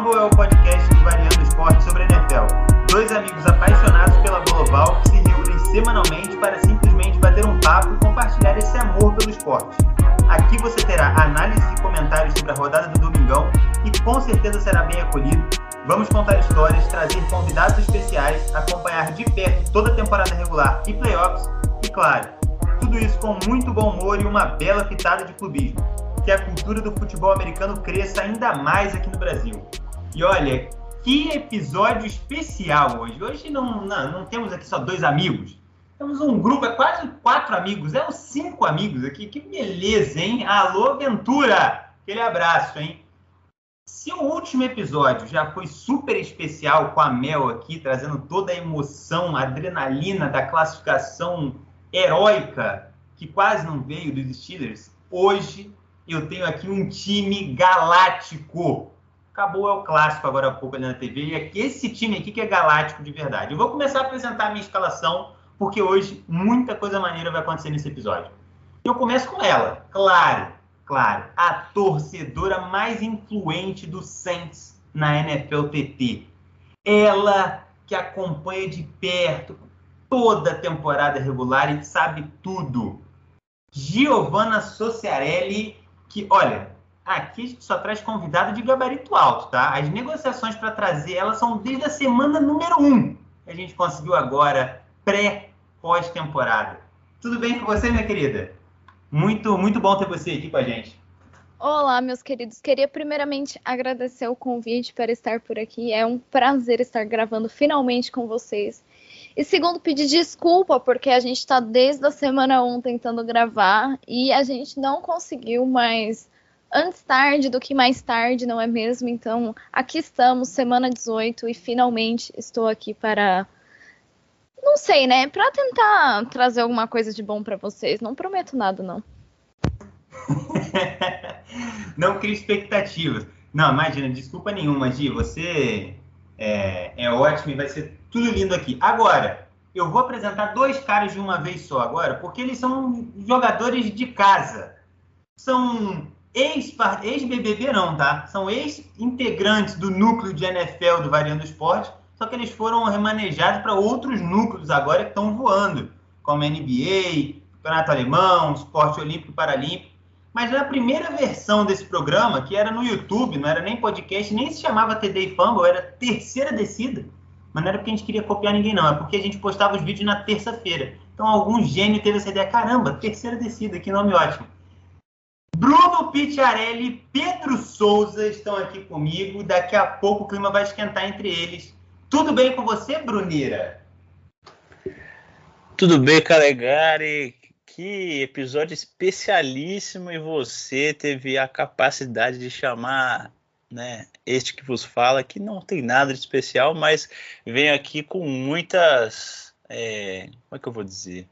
Fumble é o podcast do Variando Esporte sobre a NFL. Dois amigos apaixonados pela Global que se reúnem semanalmente para simplesmente bater um papo e compartilhar esse amor pelo esporte. Aqui você terá análises e comentários sobre a rodada do Domingão e com certeza será bem acolhido. Vamos contar histórias, trazer convidados especiais, acompanhar de perto toda a temporada regular e playoffs e, claro, tudo isso com muito bom humor e uma bela pitada de clubismo que a cultura do futebol americano cresça ainda mais aqui no Brasil. E olha, que episódio especial hoje. Hoje não, não, não temos aqui só dois amigos. Temos um grupo, é quase quatro amigos, é uns cinco amigos aqui. Que beleza, hein? Alô, Ventura! Aquele abraço, hein? Se o último episódio já foi super especial com a Mel aqui, trazendo toda a emoção, a adrenalina da classificação heróica que quase não veio dos Steelers, hoje eu tenho aqui um time galáctico. Acabou é o clássico agora há pouco ali na TV. E é esse time aqui que é galáctico de verdade. Eu vou começar a apresentar a minha escalação, porque hoje muita coisa maneira vai acontecer nesse episódio. Eu começo com ela, claro, claro, a torcedora mais influente do Saints na NFL TT. Ela que acompanha de perto toda a temporada regular e sabe tudo. Giovanna Sociarelli que, olha, aqui a gente só traz convidado de gabarito alto, tá? As negociações para trazer elas são desde a semana número um que a gente conseguiu agora, pré-pós-temporada. Tudo bem com você, minha querida? Muito, muito bom ter você aqui com a gente. Olá, meus queridos. Queria primeiramente agradecer o convite para estar por aqui. É um prazer estar gravando finalmente com vocês. E segundo, pedir desculpa, porque a gente está desde a semana 1 tentando gravar e a gente não conseguiu, mas antes tarde do que mais tarde, não é mesmo? Então, aqui estamos, semana 18, e finalmente estou aqui para. Não sei, né? Para tentar trazer alguma coisa de bom para vocês. Não prometo nada, não. não crie expectativas. Não, imagina, desculpa nenhuma, Gi. Você é, é ótimo e vai ser tudo lindo aqui. Agora, eu vou apresentar dois caras de uma vez só agora, porque eles são jogadores de casa. São ex-BBB ex não, tá? São ex-integrantes do núcleo de NFL do Variando Esporte, só que eles foram remanejados para outros núcleos agora que estão voando, como NBA, Campeonato Alemão, Esporte Olímpico e Paralímpico. Mas na primeira versão desse programa, que era no YouTube, não era nem podcast, nem se chamava TD Fumble, era terceira descida mas não era porque a gente queria copiar ninguém, não. É porque a gente postava os vídeos na terça-feira. Então algum gênio teve essa ideia. Caramba, terceira descida, que nome ótimo. Bruno Picciarelli, Pedro Souza estão aqui comigo. Daqui a pouco o clima vai esquentar entre eles. Tudo bem com você, Brunira? Tudo bem, Calegari. Que episódio especialíssimo e você teve a capacidade de chamar né, este que vos fala, que não tem nada de especial, mas vem aqui com muitas. É, como é que eu vou dizer?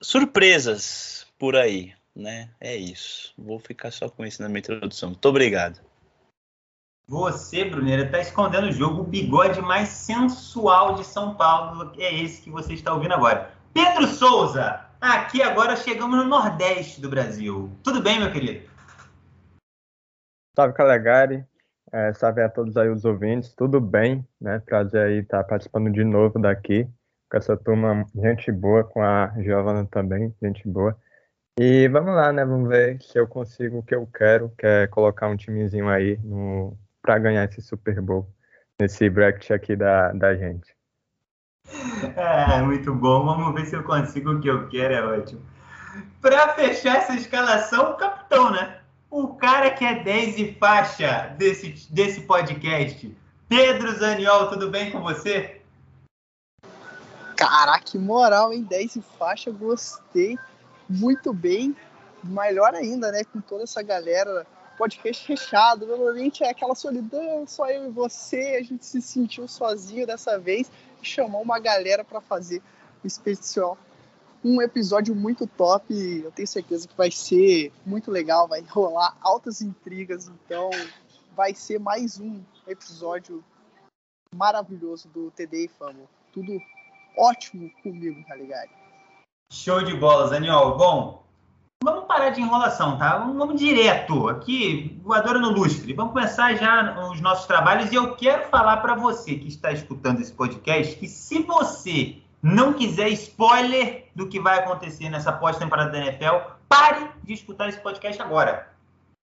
Surpresas por aí, né? É isso. Vou ficar só com isso na minha introdução. Muito obrigado. Você, Bruneira, está escondendo o jogo. O bigode mais sensual de São Paulo é esse que você está ouvindo agora. Pedro Souza, aqui agora chegamos no Nordeste do Brasil. Tudo bem, meu querido? Salve Calegari, é, salve a todos aí os ouvintes, tudo bem, né? Prazer aí estar participando de novo daqui, com essa turma, gente boa, com a Giovana também, gente boa. E vamos lá, né? Vamos ver se eu consigo o que eu quero, que é colocar um timezinho aí no para ganhar esse Super Bowl, nesse bracket aqui da, da gente. É, muito bom. Vamos ver se eu consigo o que eu quero, é ótimo. Para fechar essa escalação, o capitão, né? o cara que é 10 e faixa desse, desse podcast. Pedro Zaniol, tudo bem com você? Caraca, que moral, hein? 10 e faixa, gostei. Muito bem. Melhor ainda, né? Com toda essa galera. Podcast fechado. Normalmente é aquela solidão, só eu e você. A gente se sentiu sozinho dessa vez e chamou uma galera para fazer o especial um episódio muito top. Eu tenho certeza que vai ser muito legal, vai rolar altas intrigas. Então, vai ser mais um episódio maravilhoso do TD e Famo. Tudo ótimo comigo, tá ligado? Show de bola, Zaniol. Bom, vamos parar de enrolação, tá? Vamos, vamos direto aqui, voadora no lustre. Vamos começar já os nossos trabalhos e eu quero falar para você que está escutando esse podcast que se você não quiser spoiler do que vai acontecer nessa pós-temporada da NFL, pare de escutar esse podcast agora.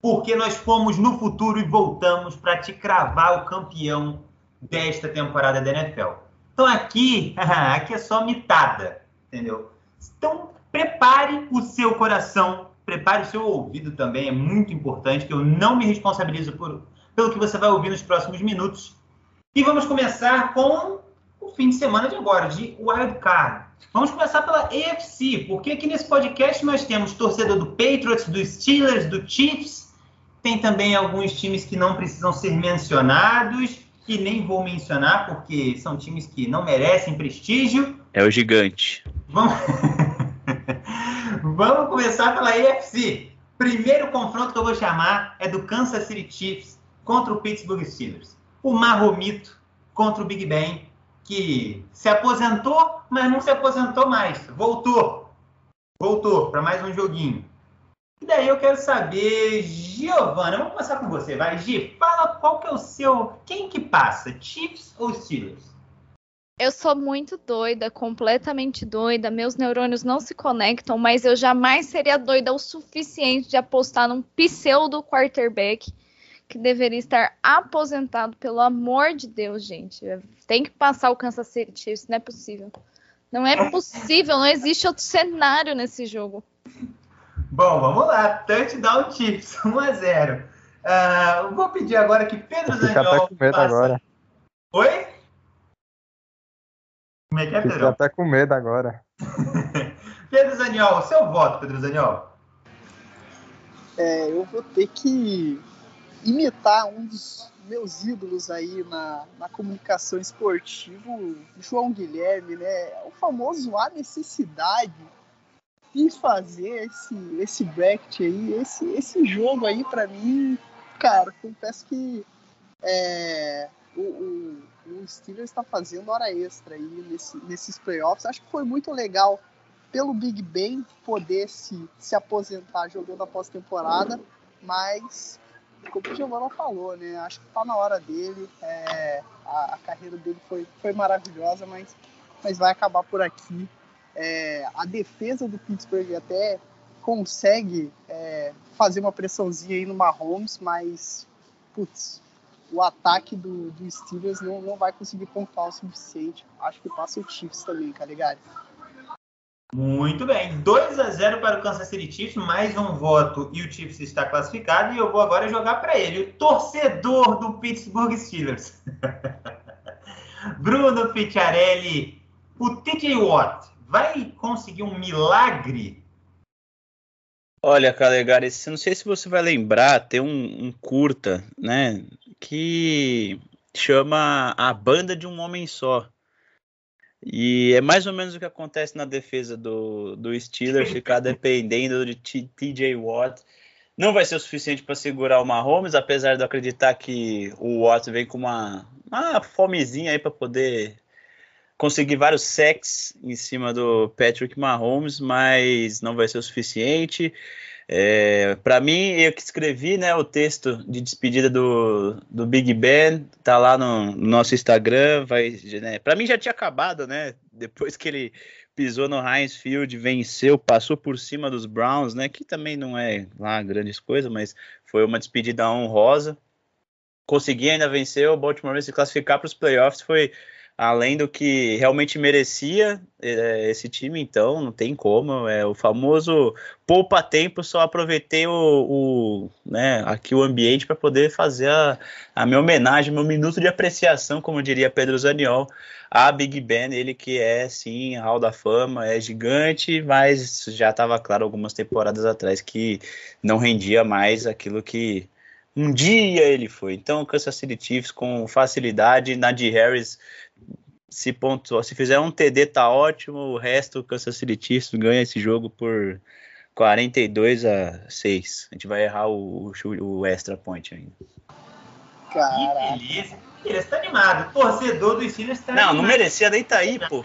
Porque nós fomos no futuro e voltamos para te cravar o campeão desta temporada da NFL. Então aqui, aqui é só mitada, entendeu? Então prepare o seu coração, prepare o seu ouvido também, é muito importante, que eu não me responsabilizo por, pelo que você vai ouvir nos próximos minutos. E vamos começar com o fim de semana de agora, de Wild Card. Vamos começar pela AFC, porque aqui nesse podcast nós temos torcedor do Patriots, do Steelers, do Chiefs, tem também alguns times que não precisam ser mencionados, que nem vou mencionar, porque são times que não merecem prestígio. É o gigante. Vamos... Vamos começar pela AFC. Primeiro confronto que eu vou chamar é do Kansas City Chiefs contra o Pittsburgh Steelers. O Marromito contra o Big Ben, que se aposentou, mas não se aposentou mais. Voltou. Voltou para mais um joguinho. E daí eu quero saber, Giovana, vamos começar com você, vai, Gi, fala qual que é o seu, quem que passa, Chiefs ou Steelers? Eu sou muito doida, completamente doida. Meus neurônios não se conectam, mas eu jamais seria doida o suficiente de apostar num pseudo quarterback que deveria estar aposentado, pelo amor de Deus, gente. Tem que passar o Kansas City Chiefs, não é possível. Não é possível, não existe outro cenário nesse jogo. Bom, vamos lá. Touchdown Chiefs, 1 a 0. Uh, vou pedir agora que Pedro Zaniol passa... agora. Oi? Como é que é, Pedro? Fiquei até com medo agora. Pedro Zaniol, seu voto, Pedro Zaniol. É, eu vou ter que imitar um dos meus ídolos aí na, na comunicação esportiva, o João Guilherme, né? O famoso a necessidade de fazer esse, esse bracket aí, esse, esse jogo aí para mim, cara, confesso que é, o, o o Steelers está fazendo hora extra aí nesse, nesses playoffs. Acho que foi muito legal pelo Big Ben poder se, se aposentar jogando a pós-temporada, mas como o Giovanna falou, né? Acho que tá na hora dele. É, a, a, carreira dele foi, foi maravilhosa, mas, mas vai acabar por aqui. É, a defesa do Pittsburgh até consegue é, fazer uma pressãozinha aí no Mahomes, mas putz, o ataque do, do Steelers não, não vai conseguir pontuar o suficiente. Acho que passa o Chiefs também, Caligari. Muito bem, 2 a 0 para o Kansas City Chiefs, mais um voto e o Chiefs está classificado. E eu vou agora jogar para ele, o torcedor do Pittsburgh Steelers. Bruno Picciarelli, o TJ Watt vai conseguir um milagre Olha, Calegari, não sei se você vai lembrar, tem um, um, curta, né, que chama A Banda de um Homem Só. E é mais ou menos o que acontece na defesa do, do Steelers, ficar dependendo de TJ Watt. Não vai ser o suficiente para segurar o Mahomes, apesar de eu acreditar que o Watt vem com uma, uma fomezinha aí para poder conseguir vários sacks em cima do Patrick Mahomes, mas não vai ser o suficiente. É, para mim, eu que escrevi né, o texto de despedida do, do Big Ben, tá lá no, no nosso Instagram. Vai, né, para mim já tinha acabado, né? Depois que ele pisou no Heinz Field, venceu, passou por cima dos Browns, né? Que também não é lá grandes coisas, mas foi uma despedida honrosa. Consegui ainda vencer o Baltimore se classificar para os playoffs foi além do que realmente merecia é, esse time, então não tem como. É o famoso poupa tempo, só aproveitei o, o né, aqui o ambiente para poder fazer a, a minha homenagem, meu minuto de apreciação, como diria Pedro Zaniol, a Big Ben, ele que é sim Hall da Fama, é gigante, mas já estava claro algumas temporadas atrás que não rendia mais aquilo que um dia ele foi. Então, Kansas City Chiefs com facilidade, Nadir Harris se pontuar, se fizer um TD tá ótimo, o resto o Kansas City Chiefs ganha esse jogo por 42 a 6. A gente vai errar o, o, o extra point ainda. Caraca. Que beleza. Ele está animado. Torcedor dos Steelers está Não, animado. não merecia nem tá aí, pô.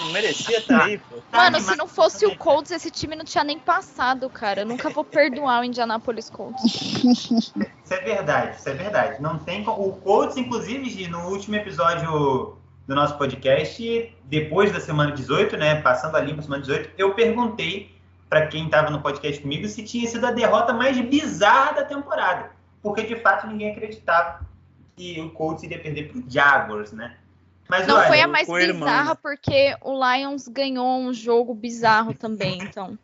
Não merecia tá aí, pô. Tá Mano, animado. se não fosse o Colts, esse time não tinha nem passado, cara. Eu nunca vou perdoar o Indianapolis Colts. Isso é verdade, isso é verdade. Não tem O Colts, inclusive, no último episódio do nosso podcast, depois da semana 18, né? Passando ali para semana 18, eu perguntei para quem estava no podcast comigo se tinha sido a derrota mais bizarra da temporada. Porque de fato ninguém acreditava que o Colts iria perder para o Jaguars, né? Mas Não olha, foi a mais irmão, bizarra, porque o Lions ganhou um jogo bizarro também, então.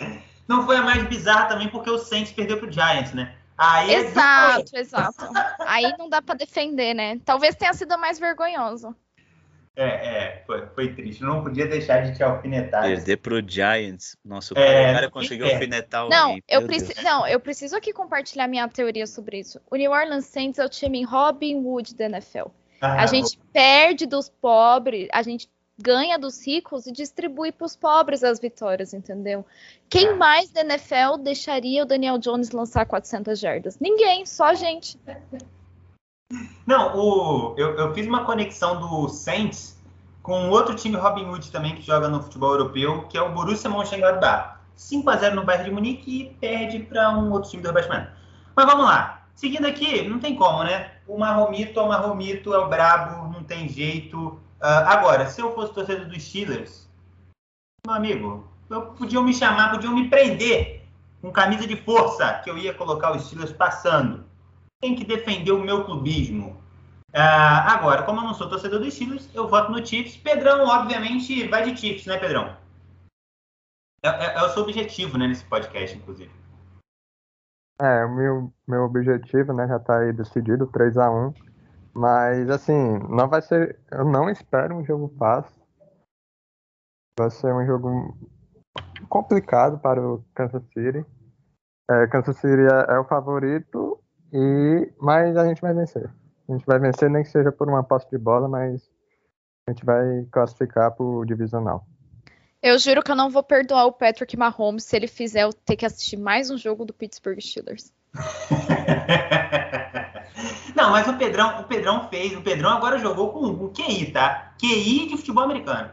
não foi a mais bizarra também porque o Saints perdeu para o Giants, né? Aí é Exato, exato. Aí não dá pra defender, né? Talvez tenha sido a mais vergonhosa. É, é, foi, foi triste. Não podia deixar de te alfinetar. Perder pro Giants. Nossa, o É, cara conseguiu é. alfinetar alguém. Não, eu preciso, não, eu preciso aqui compartilhar minha teoria sobre isso. O New Orleans Saints é o time Robin Hood da NFL. Ah, A gente perde dos pobres, a gente ganha dos ricos e distribui para os pobres as vitórias, entendeu? Quem Ah. mais da NFL deixaria o Daniel Jones lançar 400 jardas? Ninguém, só a gente. Não, o, eu, eu fiz uma conexão do Saints com outro time Robin Hood também que joga no futebol europeu, que é o Borussia Mönchengladbach. 5 a 0 no Bayern de Munique e perde para um outro time do rebaixamento. Mas vamos lá. Seguindo aqui, não tem como, né? O Marromito é o Marromito, é o brabo, não tem jeito. Ah, agora, se eu fosse torcedor dos Steelers, meu amigo, eu, podiam me chamar, podiam me prender com camisa de força, que eu ia colocar os Steelers passando tem que defender o meu clubismo. Ah, agora, como eu não sou torcedor dos Steelers, eu voto no Chiefs. Pedrão, obviamente, vai de Chiefs, né, Pedrão? É, é- é o seu objetivo, né, nesse podcast, inclusive. É, o meu, meu objetivo, né, já tá aí decidido, 3 a 1 Mas, assim, não vai ser. Eu não espero um jogo fácil. Vai ser um jogo complicado para o Kansas City. É, Kansas City é, é o favorito, e mas a gente vai vencer. A gente vai vencer, nem que seja por uma posse de bola, mas a gente vai classificar para o divisional. Eu juro que eu não vou perdoar o Patrick Mahomes se ele fizer eu ter que assistir mais um jogo do Pittsburgh Steelers. Não, mas o Pedrão, o Pedrão fez, o Pedrão agora jogou com o QI, tá? QI de futebol americano.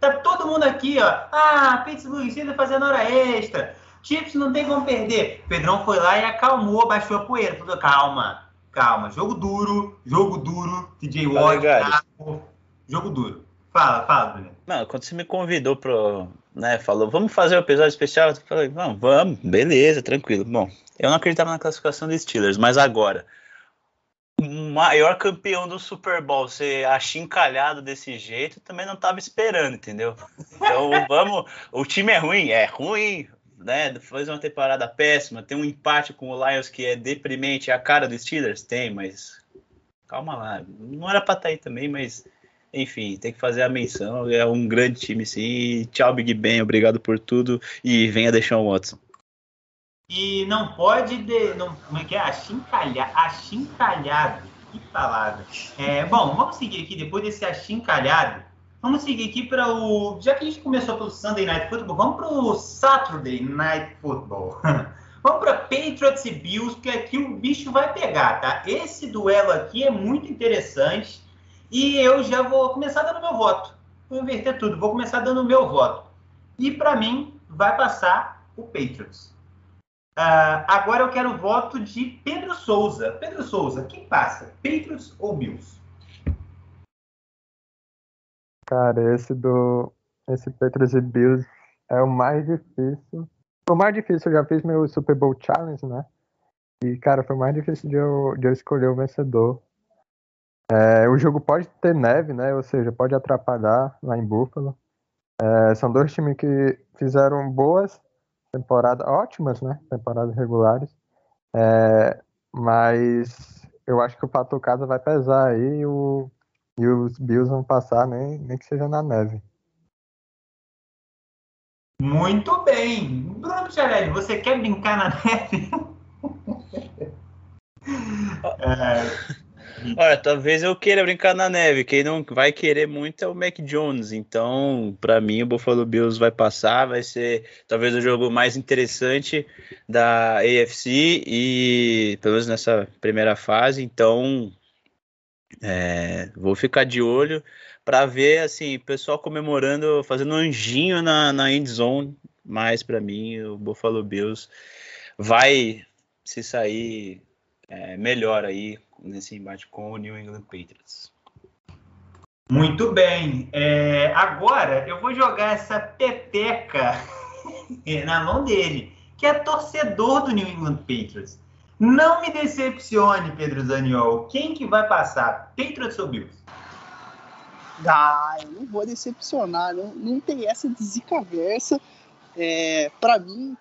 Tá todo mundo aqui, ó. Ah, Pittsburgh Steelers fazendo hora extra. Chips não tem como perder. O Pedrão foi lá e acalmou, baixou a poeira. Falou, calma, calma. Jogo duro, jogo duro. TJ Tá Watt, jogo duro. Fala, fala, Bruno. Não, quando você me convidou pro. Né, falou, vamos fazer o episódio especial, eu falei, não, vamos, beleza, tranquilo. Bom, eu não acreditava na classificação dos Steelers, mas agora, o maior campeão do Super Bowl ser achincalhado desse jeito, também não tava esperando, entendeu? Então vamos. O time é ruim, é ruim, né? Fez uma temporada péssima, tem um empate com o Lions que é deprimente, é a cara dos Steelers? Tem, mas calma lá. Não era pra estar aí também, mas enfim, tem que fazer a menção. É um grande time, sim. Tchau, Big Ben. Obrigado por tudo. E venha deixar o Watson. E não pode. De, não, como é que é? Achincalhar, achincalhado. Que palavra. É, bom, vamos seguir aqui depois desse achincalhado. Vamos seguir aqui para o. Já que a gente começou pelo Sunday Night Football, vamos para o Saturday Night Football. vamos para Patriots e Bills, porque aqui o bicho vai pegar, tá? Esse duelo aqui é muito interessante. E eu já vou começar dando meu voto. Vou inverter tudo, vou começar dando meu voto. E para mim, vai passar o Patriots. Ah, agora eu quero o voto de Pedro Souza. Pedro Souza, quem passa? Patriots ou Bills? Cara, esse do. Esse Patriots e Bills é o mais difícil. O mais difícil, eu já fiz meu Super Bowl Challenge, né? E, cara, foi o mais difícil de eu, de eu escolher o vencedor. É, o jogo pode ter neve, né? Ou seja, pode atrapalhar lá em Buffalo. É, são dois times que fizeram boas temporadas, ótimas, né? Temporadas regulares. É, mas eu acho que o fator casa vai pesar aí o, e os Bills vão passar, nem, nem que seja na neve. Muito bem. Bruno Picharelli, você quer brincar na neve? É, Olha, talvez eu queira brincar na neve. Quem não vai querer muito é o Mac Jones. Então, para mim, o Buffalo Bills vai passar. Vai ser talvez o jogo mais interessante da AFC e pelo menos nessa primeira fase. Então, é, vou ficar de olho para ver assim, pessoal comemorando, fazendo um anjinho na, na end zone. Mas para mim, o Buffalo Bills vai se sair é, melhor aí nesse embate com o New England Patriots. Muito bem. É, agora eu vou jogar essa peteca na mão dele, que é torcedor do New England Patriots. Não me decepcione, Pedro Zaniol. Quem que vai passar? Patriots ou Bills? Ah, eu não vou decepcionar. Não, não tem essa desencaversa. É, para mim,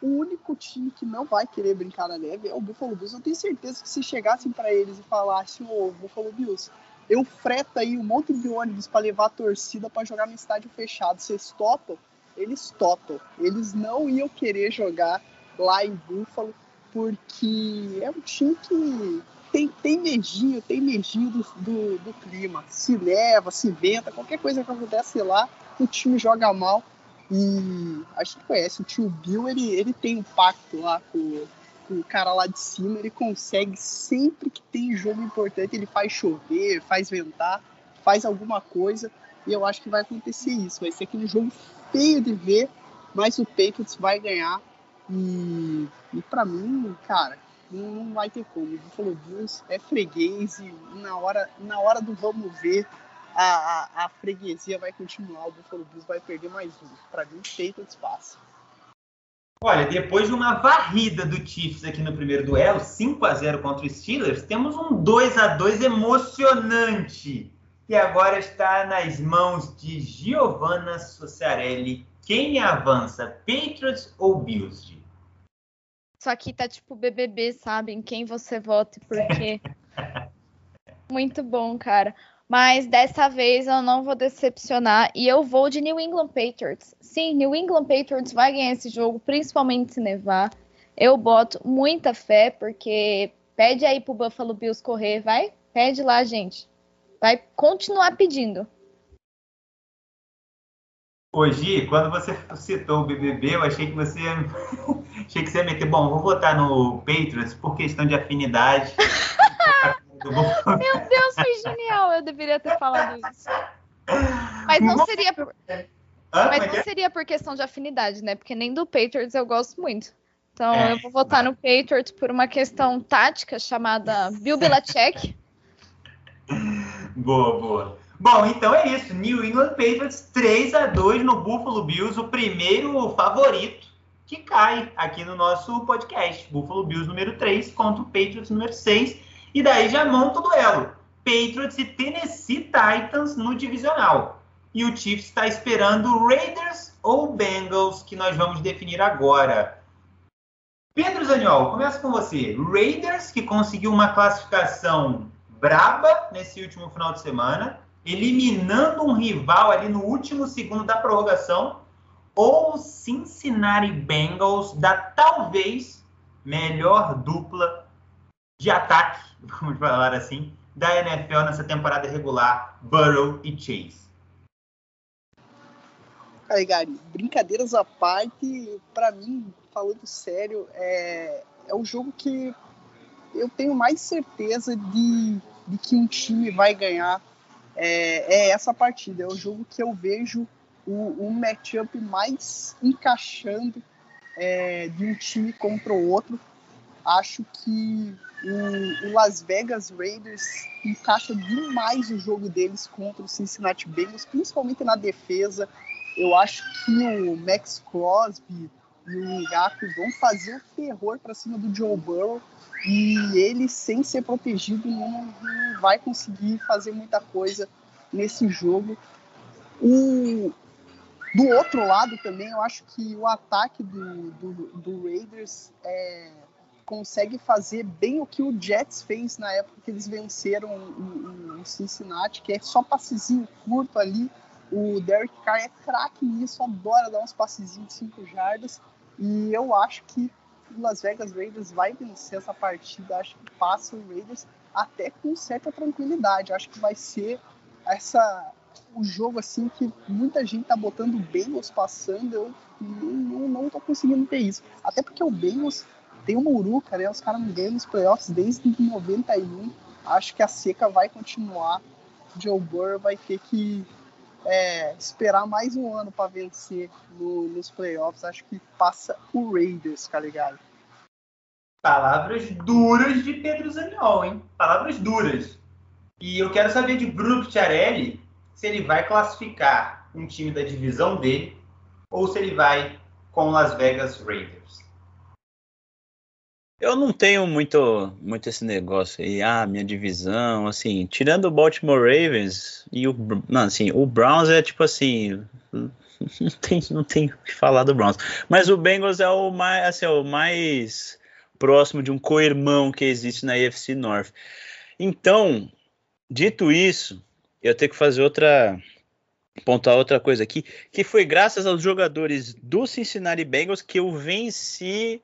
o único time que não vai querer brincar na neve é o Buffalo Bills. Eu tenho certeza que se chegassem para eles e falassem, ô Buffalo Bills, eu freto aí um monte de ônibus para levar a torcida para jogar no estádio fechado, vocês topam? Eles topam. Eles não iam querer jogar lá em Buffalo porque é um time que tem, tem medinho, tem medinho do, do, do clima. Se leva, se venta, qualquer coisa que acontece lá, o time joga mal. E a gente conhece o tio Bill, ele, ele tem um pacto lá com, com o cara lá de cima, ele consegue sempre que tem jogo importante, ele faz chover, faz ventar, faz alguma coisa, e eu acho que vai acontecer isso. Vai ser aquele jogo feio de ver, mas o Patriots vai ganhar. E, e para mim, cara, não, vai ter como. O Bills é freguês e na hora, na hora do vamos ver, a, a, a, freguesia vai continuar, o Buffalo Bills vai perder mais um. Para mim, feito de espaço. Olha, depois de uma varrida do Chiefs aqui no primeiro duelo, 5 a 0 contra os Steelers, temos um 2 a 2 emocionante. E agora está nas mãos de Giovanna Sociarelli. Quem avança, Patriots ou Bills? Isso aqui tá tipo BBB, sabe? Em quem você vota e por quê. Muito bom, cara. Mas dessa vez eu não vou decepcionar e eu vou de New England Patriots. Sim, New England Patriots vai ganhar esse jogo, principalmente se nevar. Eu boto muita fé, porque pede aí pro Buffalo Bills correr, vai? Pede lá, gente. Vai continuar pedindo. Hoje, quando você citou o BBB, eu achei que você achei que você ia meter, bom, vou votar no Patriots por questão de afinidade. Meu Deus, foi genial. Eu deveria ter falado isso. Mas não seria por... Mas não seria por questão de afinidade, né? Porque nem do Patriots eu gosto muito. Então é, eu vou votar no Patriots por uma questão tática chamada Bill Belichick. boa, boa. Bom, então é isso. New England Patriots 3 a 2 no Buffalo Bills, o primeiro favorito que cai aqui no nosso podcast. Buffalo Bills número 3 contra o Patriots número 6. E daí já monta o duelo. Patriots e Tennessee Titans no divisional. E o Chiefs está esperando Raiders ou Bengals, que nós vamos definir agora. Pedro Zaniol, começa com você. Raiders, que conseguiu uma classificação braba nesse último final de semana, eliminando um rival ali no último segundo da prorrogação, ou Cincinnati Bengals, da talvez melhor dupla de ataque vamos falar assim, da NFL nessa temporada regular, Burrow e Chase? Aí, Gary, brincadeiras à parte, para mim, falando sério, é, é o jogo que eu tenho mais certeza de, de que um time vai ganhar. É, é essa partida, é o jogo que eu vejo o, o matchup mais encaixando é, de um time contra o outro. Acho que o, o, Las Vegas Raiders encaixa demais o jogo deles contra o Cincinnati Bengals, principalmente na defesa. Eu acho que o Max Crosby e o Ngaku vão fazer o terror para cima do Joe Burrow e ele, sem ser protegido, não, não vai conseguir fazer muita coisa nesse jogo. O, do outro lado também, eu acho que o ataque do, do, do Raiders é, consegue fazer bem o que o Jets fez na época que eles venceram o, o Cincinnati, que é só passezinho curto ali. O Derek Carr é craque nisso, adora dar uns passezinhos de 5 jardas. E eu acho que o Las Vegas Raiders vai vencer essa partida, acho que passa o Raiders. até com certa tranquilidade. Acho que vai ser essa o jogo assim que muita gente tá botando o Bengals passando, eu não, não tô conseguindo ter isso. Até porque o Bengals tem o Muruca, né? Os caras não ganham nos playoffs desde 91. Acho que a seca vai continuar. Joe Burrow vai ter que é, esperar mais um ano para vencer no, nos playoffs. Acho que passa o Raiders, tá ligado? Palavras duras de Pedro Zaniol, hein? Palavras duras. E eu quero saber de Bruno Picciarelli se ele vai classificar um time da divisão dele ou se ele vai com Las Vegas Raiders. Eu não tenho muito, muito esse negócio aí, ah, minha divisão, assim, tirando o Baltimore Ravens e o, não, assim, o Browns é tipo assim, não tem, não tem o que falar do Browns, mas o Bengals é o mais, assim, é o mais próximo de um co-irmão que existe na AFC North. Então, dito isso, eu tenho que fazer outra pontuar outra coisa aqui, que foi graças aos jogadores do Cincinnati Bengals que eu venci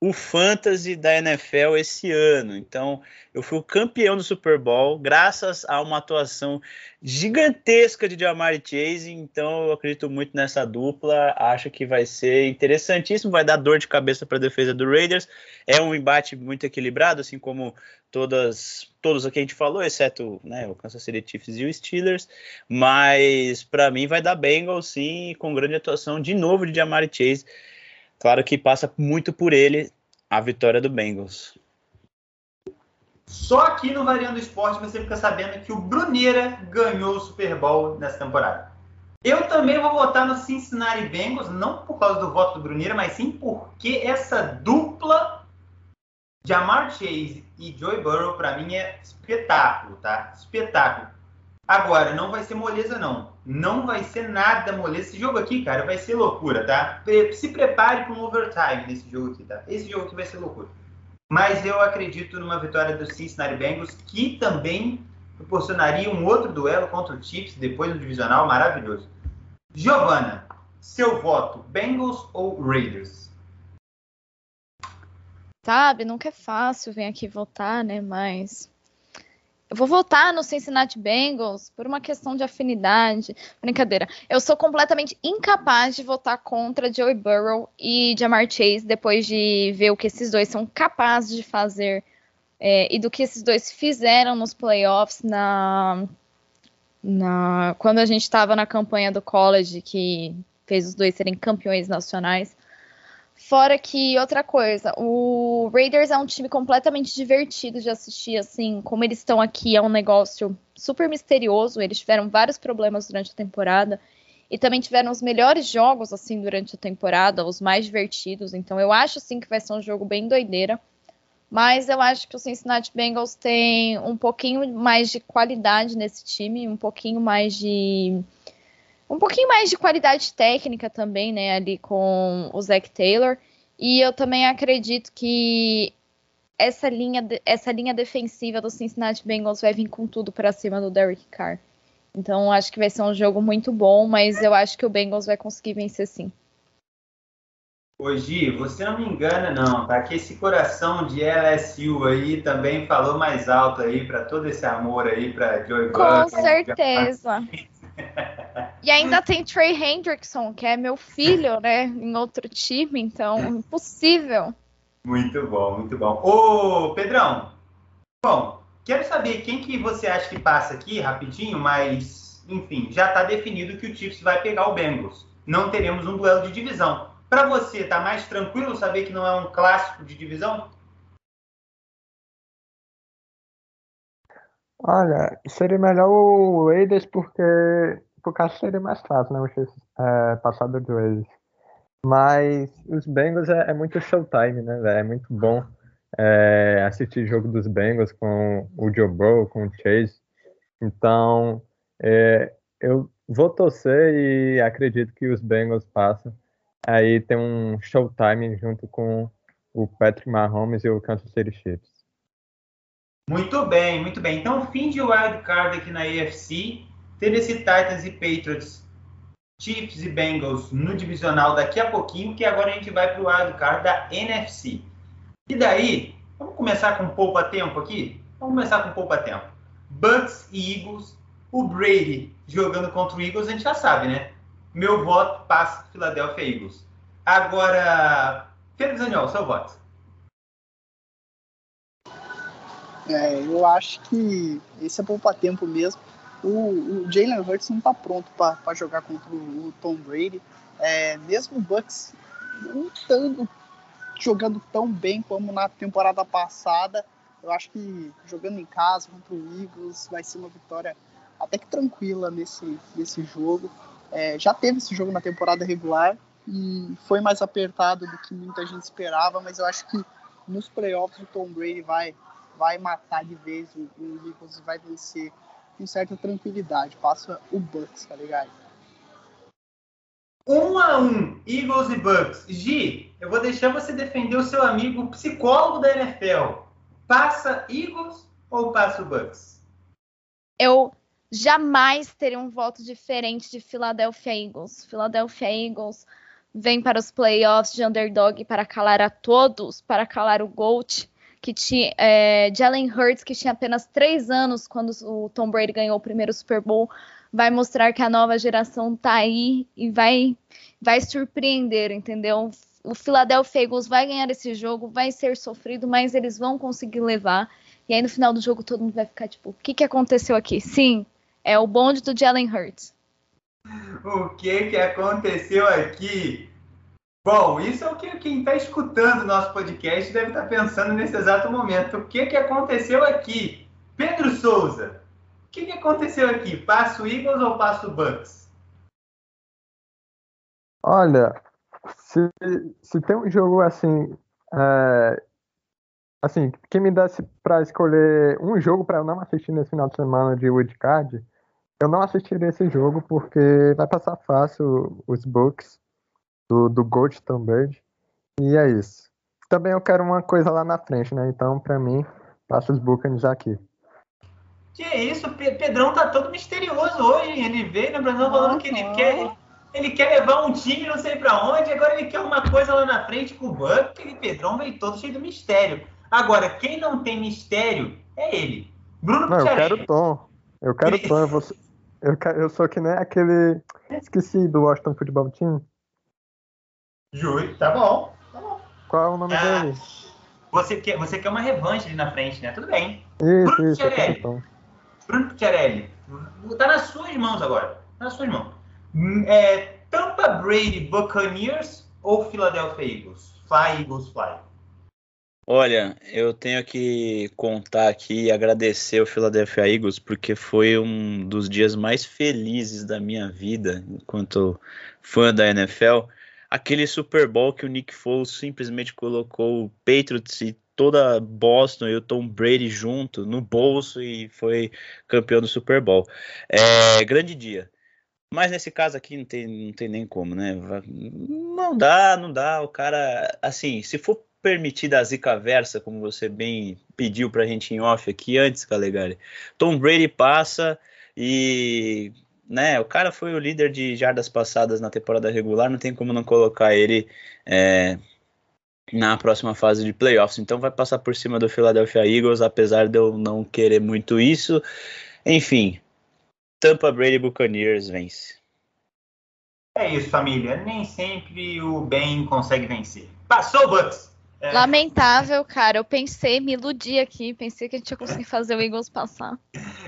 o fantasy da NFL esse ano. Então, eu fui o campeão do Super Bowl graças a uma atuação gigantesca de Jamar Chase. Então, eu acredito muito nessa dupla. Acho que vai ser interessantíssimo, vai dar dor de cabeça para a defesa do Raiders. É um embate muito equilibrado, assim como todas todos aqui a gente falou, exceto né, o Kansas City Chiefs e o Steelers. Mas para mim vai dar Bengals sim, com grande atuação de novo de Jamar Chase. Claro que passa muito por ele a vitória do Bengals. Só aqui no Variando Esporte você fica sabendo que o Bruneira ganhou o Super Bowl nessa temporada. Eu também vou votar no Cincinnati Bengals, não por causa do voto do Bruneira, mas sim porque essa dupla de Amar Chase e Joey Burrow, para mim, é espetáculo, tá? Espetáculo. Agora, não vai ser moleza, não. Não vai ser nada moleza. Esse jogo aqui, cara, vai ser loucura, tá? Se prepare para um overtime nesse jogo aqui, tá? Esse jogo aqui vai ser loucura. Mas eu acredito numa vitória do Cincinnati Bengals, que também proporcionaria um outro duelo contra o Chiefs depois do divisional maravilhoso. Giovana, seu voto, Bengals ou Raiders? Sabe, nunca é fácil vir aqui votar, né? Mas eu vou votar no Cincinnati Bengals por uma questão de afinidade. Brincadeira. Eu sou completamente incapaz de votar contra Joey Burrow e Jamar Chase depois de ver o que esses dois são capazes de fazer é, e do que esses dois fizeram nos playoffs na, na quando a gente estava na campanha do college que fez os dois serem campeões nacionais. Fora que, outra coisa, o Raiders é um time completamente divertido de assistir, assim, como eles estão aqui, é um negócio super misterioso, eles tiveram vários problemas durante a temporada, e também tiveram os melhores jogos, assim, durante a temporada, os mais divertidos, então eu acho, assim, que vai ser um jogo bem doideira, mas eu acho que o Cincinnati Bengals tem um pouquinho mais de qualidade nesse time, um pouquinho mais de um pouquinho mais de qualidade técnica também, né, ali com o Zach Taylor. E eu também acredito que essa linha, essa linha defensiva do Cincinnati Bengals vai vir com tudo para cima do Derek Carr. Então acho que vai ser um jogo muito bom, mas eu acho que o Bengals vai conseguir vencer sim. Hoje, você não me engana não, tá? Que esse coração de LSU aí também falou mais alto aí para todo esse amor aí para Joey Buck. Com certeza. E ainda tem Trey Hendrickson, que é meu filho, né? Em outro time, então, impossível. Muito bom, muito bom. Ô, Pedrão, bom, quero saber quem que você acha que passa aqui, rapidinho, mas, enfim, já está definido que o Chiefs vai pegar o Bengals. Não teremos um duelo de divisão. Para você, tá mais tranquilo saber que não é um clássico de divisão? Olha, seria melhor o Raiders porque por causa seria mais fácil, né? Você é, passar do Raiders. Mas os Bengals é, é muito showtime, né? É muito bom é, assistir jogo dos Bengals com o Joe Burrow, com o Chase. Então, é, eu vou torcer e acredito que os Bengals passam. Aí tem um showtime junto com o Patrick Mahomes e o Kansas City Chiefs. Muito bem, muito bem. Então, fim de wild card aqui na AFC. Tennessee Titans e Patriots, Chiefs e Bengals no divisional daqui a pouquinho, que agora a gente vai para o wild card da NFC. E daí, vamos começar com poupa tempo aqui? Vamos começar com pouco tempo. Bucks e Eagles. O Brady jogando contra o Eagles, a gente já sabe, né? Meu voto passa Philadelphia Eagles. Agora, Pedro Zaniol, seu voto. É, eu acho que esse é poupa tempo mesmo. O, o Jalen Hurts não está pronto para jogar contra o, o Tom Brady. É, mesmo o Bucks não estando jogando tão bem como na temporada passada, eu acho que jogando em casa contra o Eagles vai ser uma vitória até que tranquila nesse, nesse jogo. É, já teve esse jogo na temporada regular e foi mais apertado do que muita gente esperava, mas eu acho que nos playoffs o Tom Brady vai, vai matar de vez o, o Eagles e vai vencer com certa tranquilidade. Passa o Bucks, tá ligado? Um a um, Eagles e Bucks. Gi, eu vou deixar você defender o seu amigo psicólogo da NFL. Passa Eagles ou passa o Bucks? Eu jamais teria um voto diferente de Philadelphia Eagles. Philadelphia Eagles vem para os playoffs de underdog para calar a todos, para calar o GOAT, que tinha é, Jalen Hurts, que tinha apenas três anos quando o Tom Brady ganhou o primeiro Super Bowl, vai mostrar que a nova geração tá aí e vai, vai surpreender, entendeu? O Philadelphia Eagles vai ganhar esse jogo, vai ser sofrido, mas eles vão conseguir levar. E aí no final do jogo todo mundo vai ficar tipo, o que, que aconteceu aqui? Sim, é o bonde do Jalen Hurts. O que que aconteceu aqui? Bom, isso é o que quem está escutando o nosso podcast deve estar tá pensando nesse exato momento. O que que aconteceu aqui? Pedro Souza, o que, que aconteceu aqui? Passo Eagles ou passo Bucks? Olha, se, se tem um jogo assim, é, assim, quem me desse para escolher um jogo para eu não assistir nesse final de semana de Woodcard, eu não assistiria esse jogo porque vai passar fácil os Bucks do, do Gold também. E é isso. Também eu quero uma coisa lá na frente, né? Então, para mim, passa os Buccaneers aqui. Que isso, Pedrão tá todo misterioso hoje. Ele veio no Brasil falando que ele quer, ele quer levar um time não sei para onde, agora ele quer uma coisa lá na frente com o Buck. Aquele Pedrão veio todo cheio de mistério. Agora, quem não tem mistério é ele. Bruno Não, eu quero Tom. Eu quero ele... Tom. Eu, vou... eu, eu sou que nem aquele. Esqueci do Washington Football Team. Júlio, tá bom. Tá bom. Qual é o nome ah, dele? Você quer, você quer uma revanche ali na frente, né? Tudo bem. Isso, Bruno isso. Então. Bruno Picciarelli, tá nas suas mãos agora. Tá nas suas mãos. Hum, é, Tampa Brady Buccaneers ou Philadelphia Eagles? Fly, Eagles, fly. Olha, eu tenho que contar aqui e agradecer o Philadelphia Eagles porque foi um dos dias mais felizes da minha vida enquanto fã da NFL. Aquele Super Bowl que o Nick Foles simplesmente colocou o Patriots e toda Boston e o Tom Brady junto no bolso e foi campeão do Super Bowl. É, grande dia. Mas nesse caso aqui não tem, não tem nem como, né? Não dá, não dá. O cara, assim, se for permitida a zica versa, como você bem pediu pra gente em off aqui antes, Calegari, Tom Brady passa e né, o cara foi o líder de jardas passadas na temporada regular, não tem como não colocar ele é, na próxima fase de playoffs. Então vai passar por cima do Philadelphia Eagles, apesar de eu não querer muito isso. Enfim, Tampa Brady Buccaneers vence. É isso, família. Nem sempre o bem consegue vencer. Passou, Bucks! É... Lamentável, cara. Eu pensei, me iludi aqui. Pensei que a gente ia conseguir fazer o Eagles passar.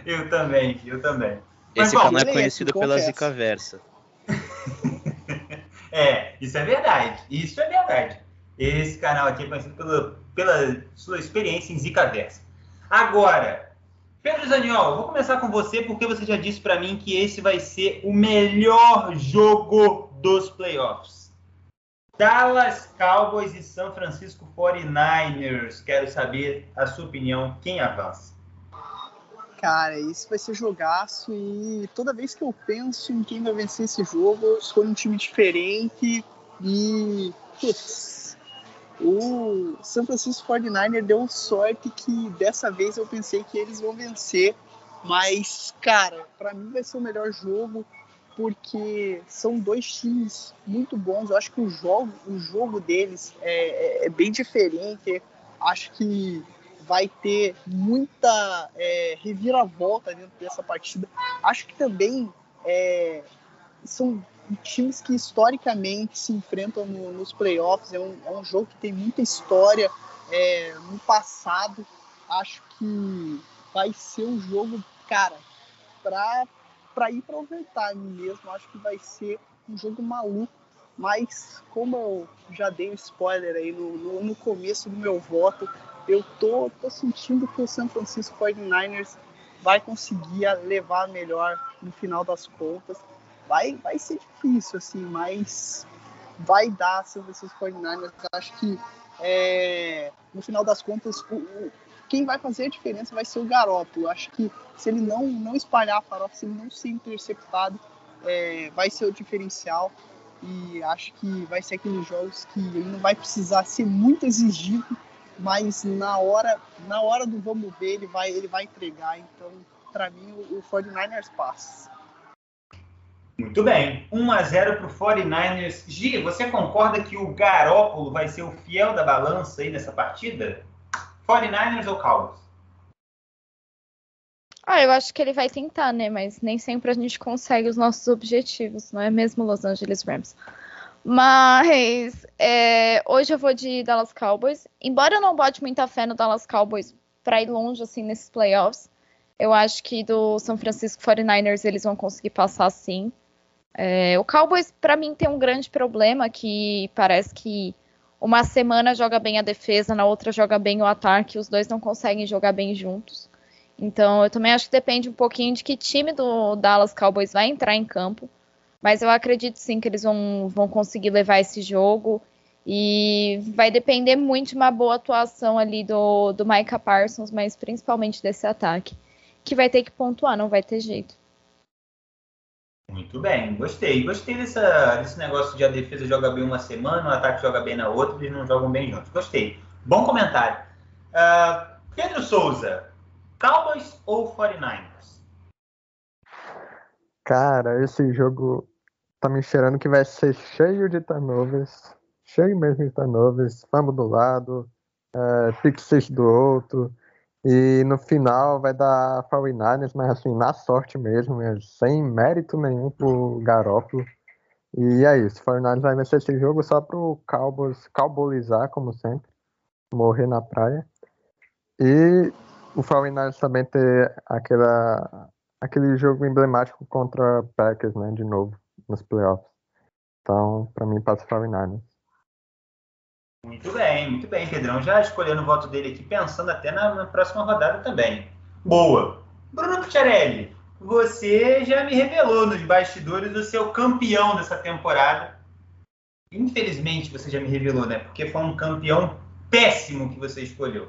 eu também, eu também. Esse canal é conhecido pela zica versa. é, isso é verdade. Isso é verdade. Esse canal aqui é conhecido pelo, pela sua experiência em Zika Versa. Agora, Pedro Zaniol, vou começar com você porque você já disse para mim que esse vai ser o melhor jogo dos playoffs. Dallas Cowboys e São Francisco 49ers. Quero saber a sua opinião. Quem avança? Cara, isso vai ser jogaço e toda vez que eu penso em quem vai vencer esse jogo, eu escolho um time diferente e. Putz, o San Francisco 49er deu sorte que dessa vez eu pensei que eles vão vencer, mas cara, para mim vai ser o melhor jogo porque são dois times muito bons. Eu acho que o jogo, o jogo deles é, é, é bem diferente. Acho que vai ter muita é, reviravolta dentro dessa partida. Acho que também é, são times que historicamente se enfrentam no, nos playoffs. É um, é um, jogo que tem muita história é, no passado. Acho que vai ser um jogo, cara, para ir para overtime mesmo. Acho que vai ser um jogo maluco. Mas como eu já dei um spoiler aí no, no, no começo do meu voto, eu tô, tô sentindo que o San Francisco 49ers vai conseguir levar melhor no final das contas. Vai, vai ser difícil, assim, mas vai dar San Francisco 49ers. Acho que é, no final das contas, o, o, quem vai fazer a diferença vai ser o Garoppolo. Acho que se ele não, não espalhar a farofa, se ele não ser interceptado, é, vai ser o diferencial. E acho que vai ser aqueles jogos que ele não vai precisar ser muito exigido mas na hora, na hora do vamos ver, ele vai, ele vai entregar. Então, para mim, o, o 49ers passa. Muito bem. 1 a 0 para o 49ers. Gi, você concorda que o Garópolo vai ser o fiel da balança aí nessa partida? 49ers ou Cowboys? Ah, eu acho que ele vai tentar, né? Mas nem sempre a gente consegue os nossos objetivos, não é mesmo Los Angeles Rams? Mas é, hoje eu vou de Dallas Cowboys. Embora eu não bote muita fé no Dallas Cowboys para ir longe assim nesses playoffs, eu acho que do São Francisco 49ers eles vão conseguir passar sim. É, o Cowboys, para mim, tem um grande problema que parece que uma semana joga bem a defesa, na outra joga bem o ataque, os dois não conseguem jogar bem juntos. Então, eu também acho que depende um pouquinho de que time do Dallas Cowboys vai entrar em campo. Mas eu acredito sim que eles vão, vão conseguir levar esse jogo. E vai depender muito de uma boa atuação ali do, do Micah Parsons, mas principalmente desse ataque. Que vai ter que pontuar, não vai ter jeito. Muito bem, gostei. Gostei dessa, desse negócio de a defesa joga bem uma semana, o ataque joga bem na outra, eles não jogam bem juntos. Gostei. Bom comentário. Uh, Pedro Souza, Cowboys ou 49ers? Cara, esse jogo tá me cheirando que vai ser cheio de turnovers, cheio mesmo de turnovers, fumble do lado, é, do outro, e no final vai dar 49ers, mas assim, na sorte mesmo, sem mérito nenhum pro Garópolo. E é isso, o 49ers vai vencer esse jogo só pro Cowboys cowboyizar, como sempre, morrer na praia. E o 49ers também ter aquela, aquele jogo emblemático contra Packers, né, de novo nos playoffs. Então, para mim, passa o 49ers. Muito bem, muito bem, Pedrão. Já escolhendo o voto dele aqui, pensando até na, na próxima rodada também. Boa. Bruno Pucciarelli, você já me revelou nos bastidores o seu campeão dessa temporada. Infelizmente, você já me revelou, né? Porque foi um campeão péssimo que você escolheu.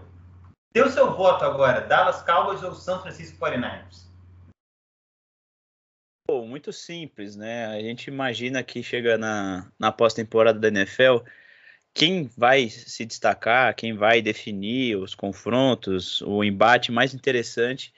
Deu seu voto agora, Dallas Cowboys ou São Francisco 49ers? Pô, muito simples, né? A gente imagina que chega na, na pós-temporada da NFL, quem vai se destacar, quem vai definir os confrontos, o embate mais interessante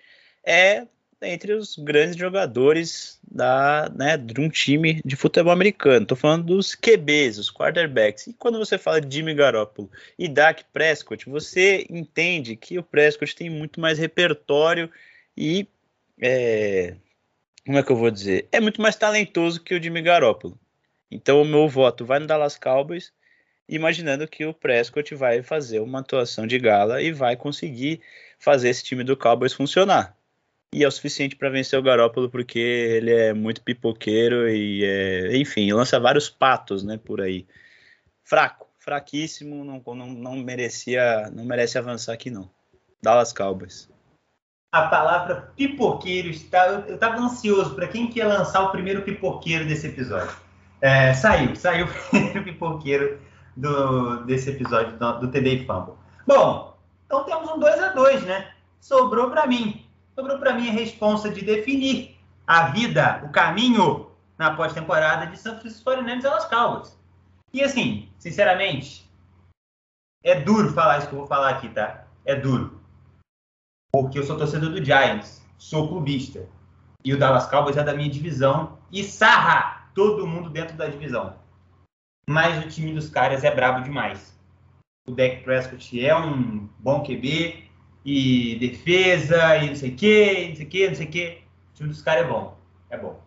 é entre os grandes jogadores da, né, de um time de futebol americano. Estou falando dos QBs, os quarterbacks. E quando você fala de Jimmy Garoppolo e Dak Prescott, você entende que o Prescott tem muito mais repertório e é, como é que eu vou dizer? É muito mais talentoso que o Jimmy Garoppolo. Então o meu voto vai no Dallas Cowboys, imaginando que o Prescott vai fazer uma atuação de gala e vai conseguir fazer esse time do Cowboys funcionar. E é o suficiente para vencer o Garoppolo porque ele é muito pipoqueiro e, é, enfim, lança vários patos, né, por aí. Fraco, fraquíssimo, não, não, não merecia, não merece avançar aqui não. Dallas Cowboys a palavra pipoqueiro está. Eu estava ansioso para quem que ia lançar o primeiro pipoqueiro desse episódio. É, saiu, saiu o primeiro pipoqueiro do, desse episódio do, do TD Fumble. Bom, então temos um 2 a 2 né? Sobrou para mim. Sobrou para mim a responsa de definir a vida, o caminho na pós-temporada de São Francisco 49ers e Las Cowboys. E assim, sinceramente, é duro falar isso que eu vou falar aqui, tá? É duro porque eu sou torcedor do Giants, sou clubista. E o Dallas Cowboys é da minha divisão e sarra todo mundo dentro da divisão. Mas o time dos caras é brabo demais. O Dak Prescott é um bom QB, e defesa, e não sei o que, não sei o que, não sei o que. O time dos caras é bom. É bom.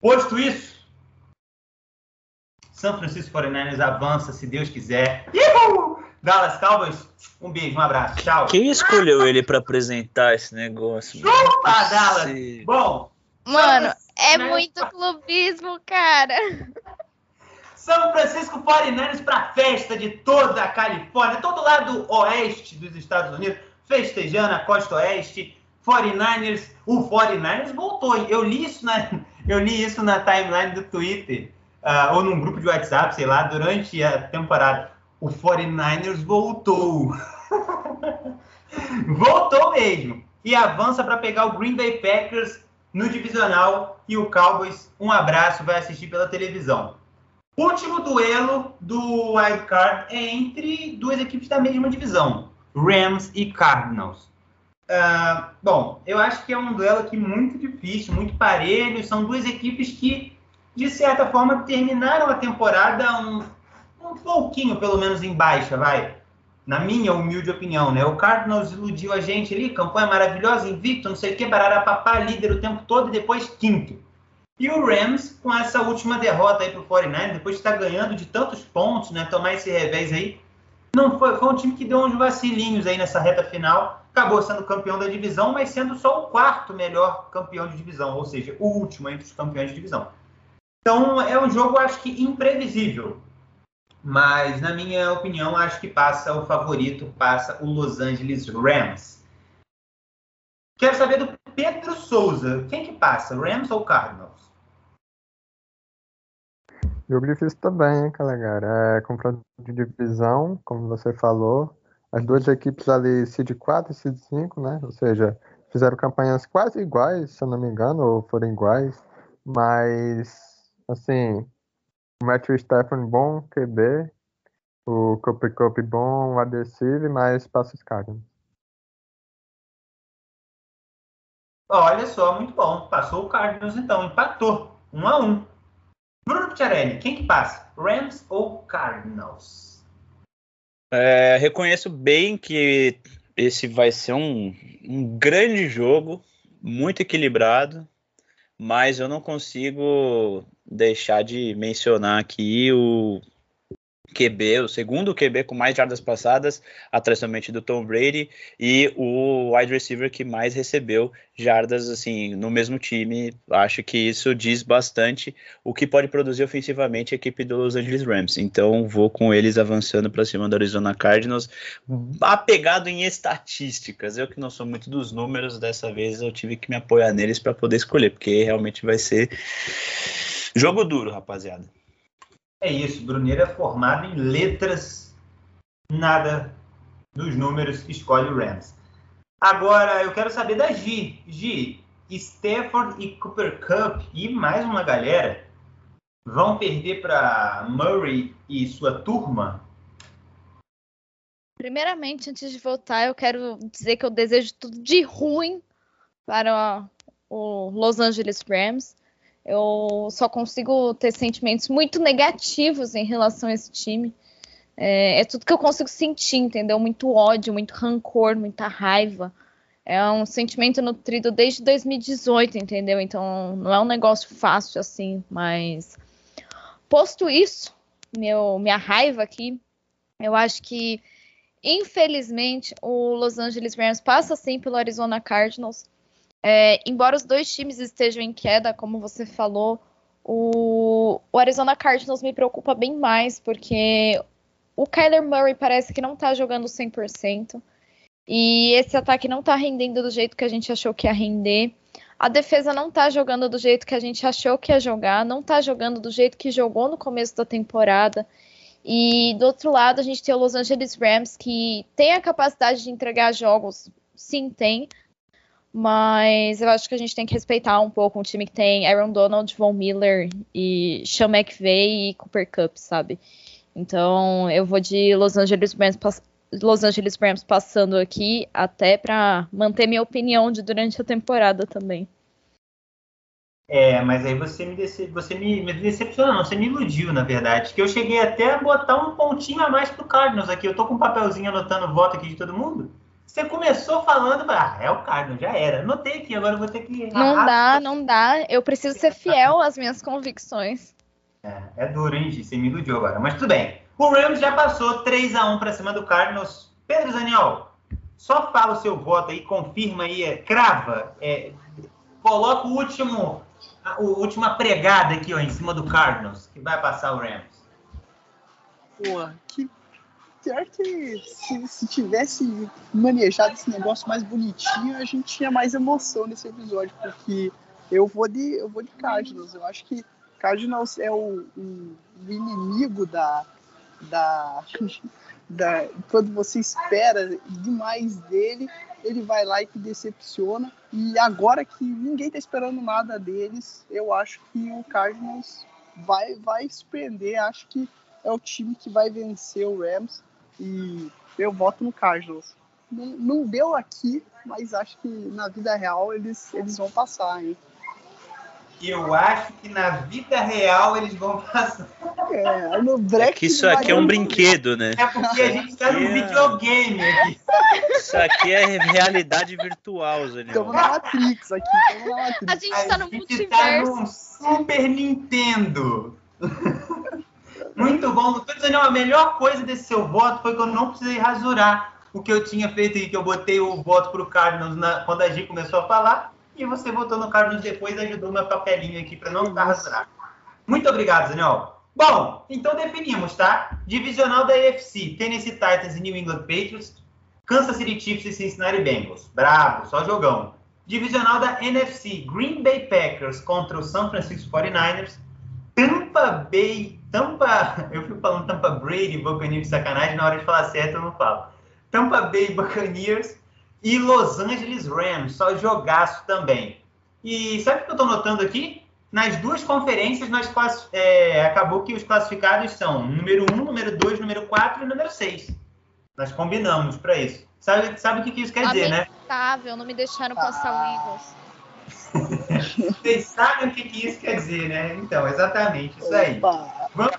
Posto isso, São Francisco 49ers avança, se Deus quiser. Uhul! Dallas Cowboys, um beijo, um abraço, tchau. Quem escolheu ele para apresentar esse negócio? Chupa, Dallas! Bom. Mano, é muito clubismo, cara. São Francisco 49ers para festa de toda a Califórnia, todo lado oeste dos Estados Unidos, festejando a costa oeste. 49ers, o 49ers voltou. Eu li isso na, eu li isso na timeline do Twitter, uh, ou num grupo de WhatsApp, sei lá, durante a temporada. O 49ers voltou. voltou mesmo. E avança para pegar o Green Bay Packers no divisional e o Cowboys, um abraço, vai assistir pela televisão. Último duelo do Wild Card é entre duas equipes da mesma divisão, Rams e Cardinals. Uh, bom, eu acho que é um duelo aqui muito difícil, muito parelho. São duas equipes que, de certa forma, terminaram a temporada um, um pouquinho, pelo menos, em baixa, vai. Na minha humilde opinião, né? O Cardinals iludiu a gente ali, campanha maravilhosa, invicto, não sei o que, papá, líder o tempo todo e depois quinto. E o Rams, com essa última derrota aí pro 49 depois de estar ganhando de tantos pontos, né? Tomar esse revés aí. Não foi, foi um time que deu uns vacilinhos aí nessa reta final. Acabou sendo campeão da divisão, mas sendo só o quarto melhor campeão de divisão, ou seja, o último entre os campeões de divisão. Então é um jogo, acho que, imprevisível. Mas, na minha opinião, acho que passa o favorito, passa o Los Angeles Rams. Quero saber do Pedro Souza. Quem que passa, Rams ou Cardinals? Jogo difícil também, hein, Calegari? É confronto de divisão, como você falou. As duas equipes ali, Seed 4 e Seed 5, né? Ou seja, fizeram campanhas quase iguais, se eu não me engano, ou foram iguais. Mas, assim, Matthew Stephen bom, QB. O Cooper Cup bom, adesivo, mas passa os Cardinals. Olha só, muito bom. Passou o Cardinals então, empatou. Um a um. Bruno Picciarelli, quem que passa? Rams ou Cardinals? É, reconheço bem que esse vai ser um, um grande jogo, muito equilibrado, mas eu não consigo deixar de mencionar aqui o QB, o segundo QB com mais jardas passadas, atrás somente do Tom Brady, e o wide receiver que mais recebeu jardas assim no mesmo time. Acho que isso diz bastante o que pode produzir ofensivamente a equipe do Los Angeles Rams. Então vou com eles avançando para cima do Arizona Cardinals, apegado em estatísticas. Eu que não sou muito dos números, dessa vez eu tive que me apoiar neles para poder escolher, porque realmente vai ser jogo duro, rapaziada. É isso, Bruneiro é formado em letras, nada dos números, escolhe o Rams. Agora, eu quero saber da Gi. Gi, Stafford e Cooper Cup e mais uma galera vão perder para Murray e sua turma? Primeiramente, antes de voltar, eu quero dizer que eu desejo tudo de ruim para o Los Angeles Rams. Eu só consigo ter sentimentos muito negativos em relação a esse time. É, é, tudo que eu consigo sentir, entendeu? Muito ódio, muito rancor, muita raiva. É um sentimento nutrido desde 2018, entendeu? Então não é um negócio fácil assim, mas posto isso, meu, minha raiva aqui, eu acho que infelizmente o Los Angeles Rams passa sim pelo Arizona Cardinals. É, embora os dois times estejam em queda, como você falou, o, o, Arizona Cardinals me preocupa bem mais, porque o Kyler Murray parece que não tá jogando 100%, e esse ataque não tá rendendo do jeito que a gente achou que ia render. A defesa não tá jogando do jeito que a gente achou que ia jogar, não tá jogando do jeito que jogou no começo da temporada. E do outro lado, a gente tem o Los Angeles Rams, que tem a capacidade de entregar jogos, sim, tem, mas eu acho que a gente tem que respeitar um pouco um time que tem Aaron Donald, Von Miller e Sean McVay e Cooper Cup, sabe? Então eu vou de Los Angeles Rams, Los Angeles Rams passando aqui até para manter minha opinião de durante a temporada também. É, mas aí você me, dece... você me, me decepcionou, não, você me iludiu, na verdade. Que eu cheguei até a botar um pontinho a mais pro Cardinals aqui. Eu tô com um papelzinho anotando o voto aqui de todo mundo. Você começou falando, ah, é o Cardinals, já era. Notei aqui, agora eu vou ter que. Não dá, não dá. Eu preciso ser fiel às minhas convicções. É, é duro, hein, Gi? Você me iludiu agora. Mas tudo bem. O Rams já passou 3 a 1 para cima do Cardinals. Pedro Zaniol, só fala o seu voto aí, confirma aí, é, crava, é, coloca o último, a, o última pregada aqui ó, em cima do Cardinals, que vai passar o Rams. Pô, que pior que se, se, tivesse manejado esse negócio mais bonitinho, a gente tinha mais emoção nesse episódio, porque eu vou de, eu vou de Cardinals. Eu acho que Cardinals é o, o, inimigo da, da, da, quando você espera demais dele, ele vai lá e te decepciona. E agora que ninguém está esperando nada deles, eu acho que o Cardinals vai, vai surpreender. Acho que é o time que vai vencer o Rams. E eu voto no Cardinals. Não, não deu aqui, mas acho que na vida real eles, eles vão passar, hein? eu acho que na vida real eles vão passar. É, no break é que isso aqui é um brinquedo, né? É porque a gente tá num é... videogame aqui. Isso aqui é realidade virtual, Zé. Estamos na Matrix aqui. Na Matrix. A gente tá no multiverso. Tá no Super Nintendo. Muito bom. Daniel, a melhor coisa desse seu voto foi que eu não precisei rasurar o que eu tinha feito e que eu botei o voto pro Cardinals na, quando a Gi começou a falar e você votou no Carlos depois ajudou meu papelinho aqui para não ficar rasurado. Muito obrigado, Daniel. Bom, então definimos, tá? Divisional da AFC, Tennessee Titans e New England Patriots, Kansas City Chiefs e Cincinnati Bengals. Bravo, só jogão. Divisional da NFC, Green Bay Packers contra o San Francisco 49ers, Tampa Bay, Tampa, eu fico falando Tampa Brady, Buccaneers de sacanagem, na hora de falar certo eu não falo. Tampa Bay Buccaneers e Los Angeles Rams, só jogaço também. E sabe o que eu estou notando aqui? Nas duas conferências, nós é, acabou que os classificados são número 1, número 2, número 4 e número 6. Nós combinamos para isso. Sabe, sabe o que, que isso quer dizer, né? Lamentável, não me deixaram passar o Eagles. Vocês sabem o que, que isso quer dizer, né? Então, exatamente, isso aí. Vamos,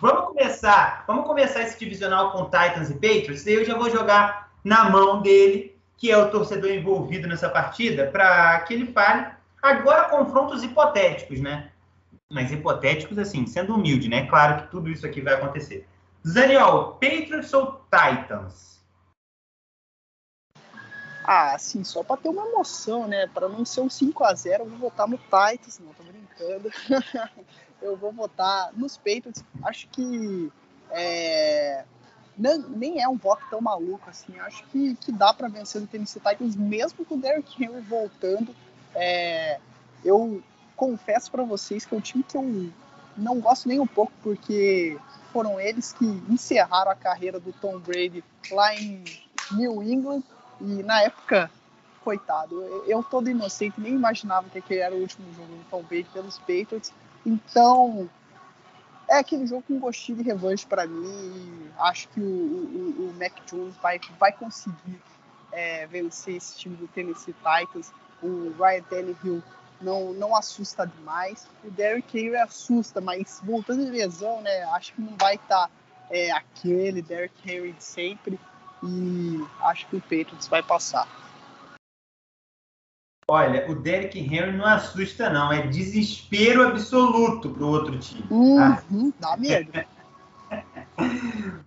vamos começar. Vamos começar esse divisional com Titans e Patriots. E eu já vou jogar na mão dele que é o torcedor envolvido nessa partida, para que ele fale agora confrontos hipotéticos, né? Mas hipotéticos, assim, sendo humilde, né? Claro que tudo isso aqui vai acontecer. Zaniol, Patriots ou Titans? Ah, sim, só para ter uma emoção, né? Para não ser um 5 a 0 eu vou votar no Titans, não, tô brincando. eu vou votar nos Patriots. Acho que é, nem é um voto tão maluco assim. Acho que, que dá para vencer o Tennessee Titans, mesmo com o Derrick Henry voltando. É, eu confesso para vocês que é um time que eu não gosto nem um pouco, porque foram eles que encerraram a carreira do Tom Brady lá em New England. E na época, coitado, eu todo inocente, nem imaginava que aquele era o último jogo do Tom Brady pelos Patriots. Então, é aquele jogo com gostinho de revanche para mim. acho que o, o, o, Mac Jones vai, vai conseguir é, vencer esse time do Tennessee Titans. O Ryan Tannehill não, não assusta demais. O Derrick Henry assusta, mas voltando de lesão, né? Acho que não vai estar tá, é, aquele Derrick Henry de sempre. E acho que o Patriots vai passar. Olha, o Derrick Henry não assusta, não. É desespero absoluto para o outro time. Tá? Uhum, dá medo.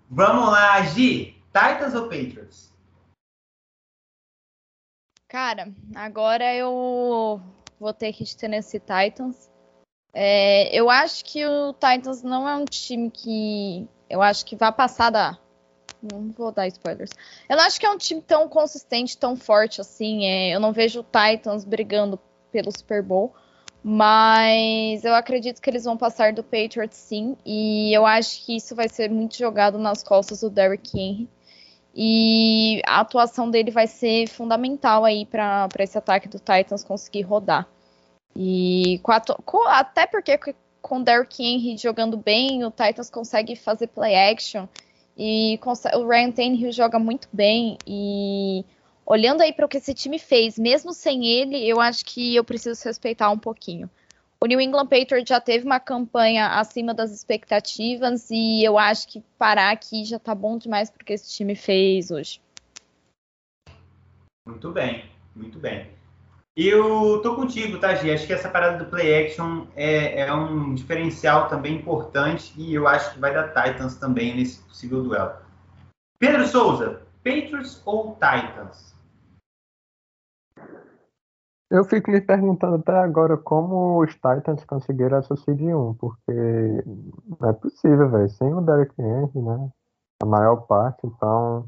Vamos lá, Gi. Titans ou Patriots? Cara, agora eu vou ter que de Tennessee Titans. É, eu acho que o Titans não é um time que eu acho que vai passar da não vou dar spoilers. Eu não acho que é um time tão consistente, tão forte assim. É, eu não vejo o Titans brigando pelo Super Bowl. Mas eu acredito que eles vão passar do Patriots sim. E eu acho que isso vai ser muito jogado nas costas do Derrick Henry. E a atuação dele vai ser fundamental aí para esse ataque do Titans conseguir rodar. E com, até porque com o Derrick Henry jogando bem, o Titans consegue fazer play action e o Ryan Tannehill joga muito bem. E olhando aí para o que esse time fez, mesmo sem ele, eu acho que eu preciso respeitar um pouquinho. O New England Patriots já teve uma campanha acima das expectativas e eu acho que parar aqui já tá bom demais porque esse time fez hoje. Muito bem, muito bem. Eu tô contigo, tá, Gi? Acho que essa parada do play action é, é, um diferencial também importante e eu acho que vai dar Titans também nesse possível duelo. Pedro Souza, Patriots ou Titans? Eu fico me perguntando até agora como os Titans conseguiram essa seed 1, porque não é possível, velho. Sem o Derek Henry, né? A maior parte, então.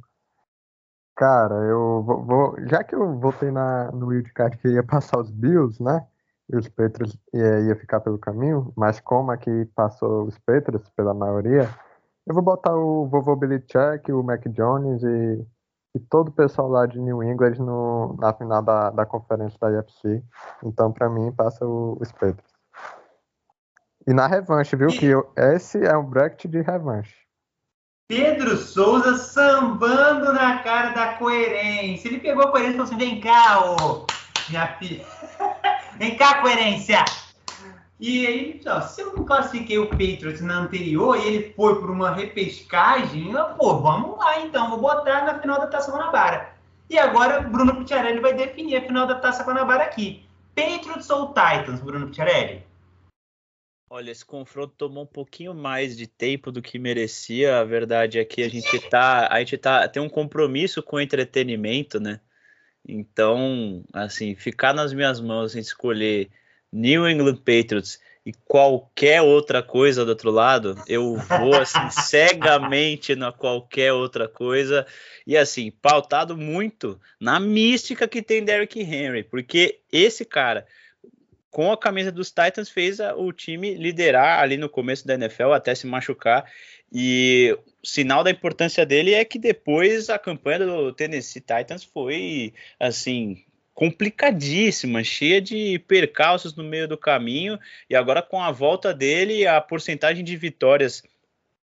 Cara, eu vou, vou já que eu votei na, no wildcard que ia passar os Bills, né? E os Patriots ia, ia ficar pelo caminho, mas como aqui passou os Patriots pela maioria, eu vou botar o vovô Billy Chuck, o Mac Jones e e todo o pessoal lá de New England no, na final da, da conferência da UFC. Então, para mim, passa o, os Patriots. E na revanche, viu? Que eu, esse é um bracket de revanche. Pedro Souza sambando na cara da coerência. Ele pegou a coerência e falou assim: vem cá, ô, minha filha. vem cá, coerência. E aí, ó, se eu não classifiquei o Patriots na anterior e ele foi por uma repescagem, eu, pô, vamos lá então, vou botar na final da Taça Guanabara. E agora Bruno Picciarelli vai definir a final da Taça Guanabara aqui. Patriots ou Titans, Bruno Picciarelli? Olha, esse confronto tomou um pouquinho mais de tempo do que merecia. A verdade é que a gente tá, a gente tá tem um compromisso com o entretenimento, né? Então, assim, ficar nas minhas mãos em escolher New England Patriots e qualquer outra coisa do outro lado, eu vou assim cegamente na qualquer outra coisa e assim, pautado muito na mística que tem Derrick Henry, porque esse cara com a camisa dos Titans fez o time liderar ali no começo da NFL até se machucar e sinal da importância dele é que depois a campanha do Tennessee Titans foi assim complicadíssima, cheia de percalços no meio do caminho, e agora com a volta dele, a porcentagem de vitórias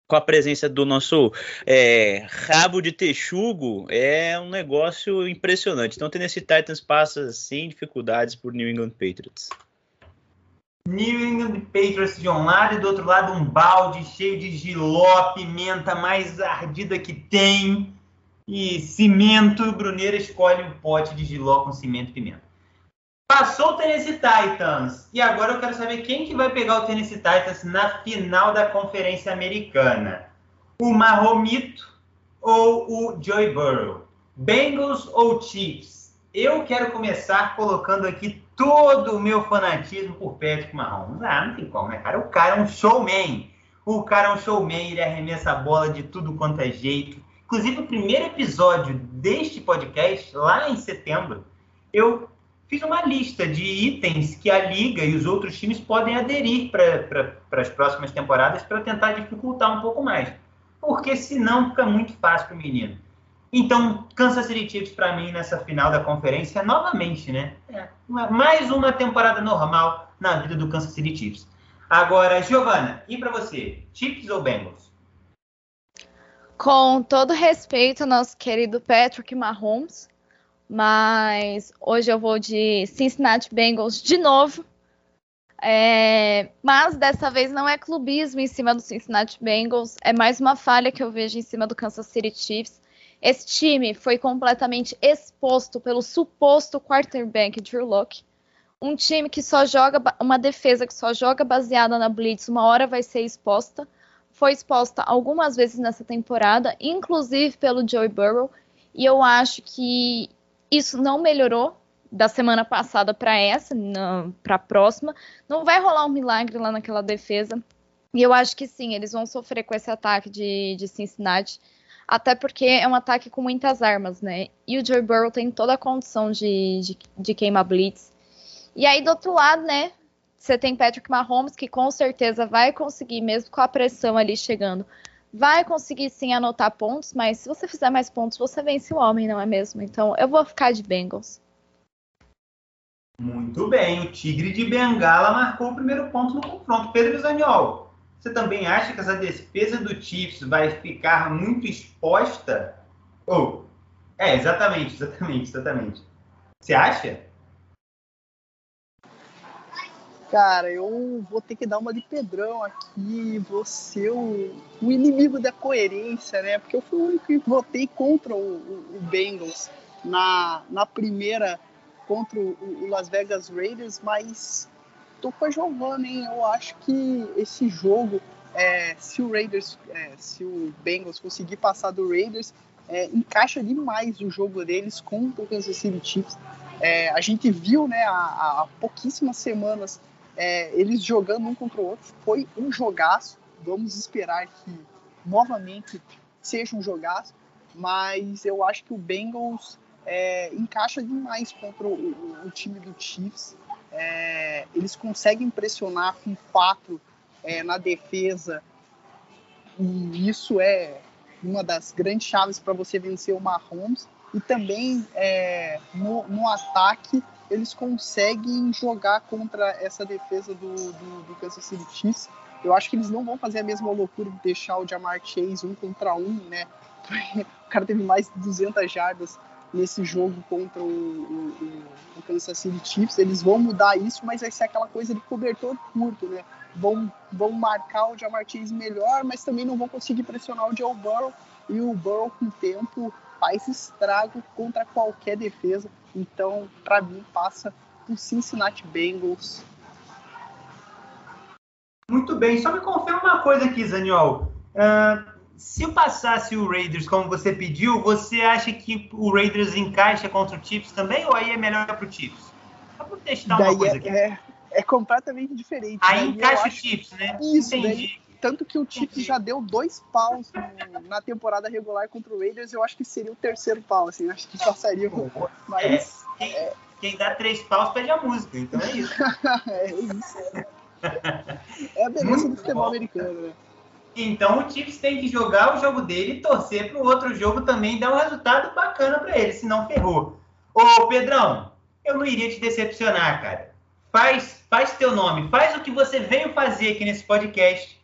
com a presença do nosso é, rabo de texugo é um negócio impressionante. Então, Tennessee Titans passa sem dificuldades por New England Patriots. New England Patriots de um lado e do outro lado um balde cheio de giló, pimenta mais ardida que tem e cimento, Bruneira escolhe um pote de giló com cimento e pimenta. Passou o Tennessee Titans. E agora eu quero saber quem que vai pegar o Tennessee Titans na final da Conferência Americana. O Mahomito ou o Joey Burrow? Bengals ou Chiefs? Eu quero começar colocando aqui todo o meu fanatismo por Patrick Mahomes. Ah, não tem como, né, cara? O cara é um showman. O cara é um showman, ele arremessa a bola de tudo quanto é jeito Inclusive, o primeiro episódio deste podcast, lá em setembro, eu fiz uma lista de itens que a Liga e os outros times podem aderir para as próximas temporadas para tentar dificultar um pouco mais. Porque senão fica muito fácil para o menino. Então, Kansas City Chiefs para mim nessa final da conferência, novamente, né? É, mais uma temporada normal na vida do Kansas City Chiefs. Agora, Giovana, e para você? Chiefs ou Bengals? Com todo respeito ao nosso querido Patrick Mahomes, mas hoje eu vou de Cincinnati Bengals de novo. É, mas dessa vez não é clubismo em cima do Cincinnati Bengals, é mais uma falha que eu vejo em cima do Kansas City Chiefs. Esse time foi completamente exposto pelo suposto quarterback Drew Locke. Um time que só joga, uma defesa que só joga baseada na blitz, uma hora vai ser exposta foi exposta algumas vezes nessa temporada, inclusive pelo Joey Burrow, e eu acho que isso não melhorou da semana passada para essa, para a próxima. Não vai rolar um milagre lá naquela defesa. E eu acho que sim, eles vão sofrer com esse ataque de, de Cincinnati, até porque é um ataque com muitas armas, né? E o Joey Burrow tem toda a condição de, de, de queimar blitz. E aí, do outro lado, né, você tem Patrick Mahomes, que com certeza vai conseguir, mesmo com a pressão ali chegando, vai conseguir sim anotar pontos, mas se você fizer mais pontos, você vence o homem, não é mesmo? Então eu vou ficar de Bengals. Muito bem, o Tigre de Bengala marcou o primeiro ponto no confronto. Pedro Zaniol, você também acha que essa defesa do Chiefs vai ficar muito exposta? Oh, é, exatamente, exatamente, exatamente. Você acha? Cara, eu vou ter que dar uma de Pedrão aqui, vou ser o, o inimigo da coerência, né? Porque eu fui o único que votei contra o, o, o Bengals. na, na primeira contra o, o Las Vegas Raiders, mas tô com a Giovanna, hein? Eu acho que esse jogo, é, se o Raiders, é, se o Bengals conseguir passar do Raiders, é, encaixa demais o jogo deles contra o Kansas City Chiefs. É, a gente viu, né, há, há pouquíssimas semanas, é, eles jogando um contra o outro. Foi um jogaço. Vamos esperar que novamente seja um jogaço. Mas eu acho que o Bengals é, encaixa demais contra o, o, o time do Chiefs. É, eles conseguem pressionar com quatro é, na defesa. E isso é uma das grandes chaves para você vencer o Mahomes. E também é, no, no, ataque eles conseguem jogar contra essa defesa do, do, do, Kansas City Chiefs. Eu acho que eles não vão fazer a mesma loucura de deixar o Jamar Chase um contra um, né? O cara teve mais de 200 jardas nesse jogo contra o, o, o, Kansas City Chiefs. Eles vão mudar isso, mas vai ser aquela coisa de cobertor curto, né? Vão, vão marcar o Jamar Chase melhor, mas também não vão conseguir pressionar o Joe Burrow. E o Burrow, com o tempo, faz estrago contra qualquer defesa. Então, para mim, passa o Cincinnati Bengals. Muito bem, só me confirma uma coisa aqui, Zaniol. Uh, se passasse o Raiders como você pediu, você acha que o Raiders encaixa contra o Chiefs também ou aí é melhor para o Chiefs? Só para testar daí uma coisa é, aqui. É, é completamente diferente. Aí encaixa o Chiefs, né? Isso, Entendi. Daí, tanto que o Chiefs já deu dois paus no, na temporada regular contra o Raiders, eu acho que seria o terceiro pau, assim, acho que passaria. Mas, é, quem, é... quem, dá três paus pede a música, então é isso. é isso. É, a beleza do futebol americano, né? Então o Chiefs tem que jogar o jogo dele e torcer para o outro jogo também dar um resultado bacana para ele, senão ferrou. Ô Pedrão, eu não iria te decepcionar, cara. Faz, faz teu nome, faz o que você veio fazer aqui nesse podcast.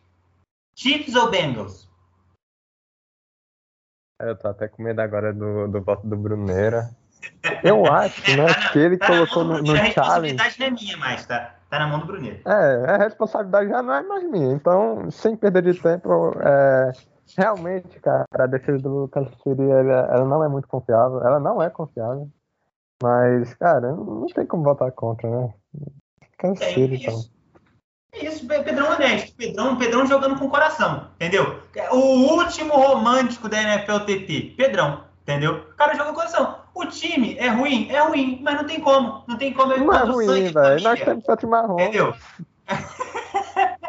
Chiefs ou Bengals? Eu tô até com medo agora do, do voto do Bruneira. Eu acho, né, que ele tá colocou no, no challenge. A responsabilidade não é minha mais, tá? Tá na mão do Bruneiro. É, a responsabilidade já não é mais minha. Então, sem perder de tempo, é, realmente, cara, a defesa do Lucas City, ela, ela, não é muito confiável. Ela não é confiável. Mas, cara, não tem como votar contra, né? Cansei, é então. É isso, Pedrão honesto. Pedrão, Pedrão jogando com coração, entendeu? O último romântico da NFLTP, Pedrão, entendeu? O cara joga com coração. O time é ruim, é ruim, mas não tem como. Não tem como. Não é ruim, velho. Nós temos sete marrom. Entendeu?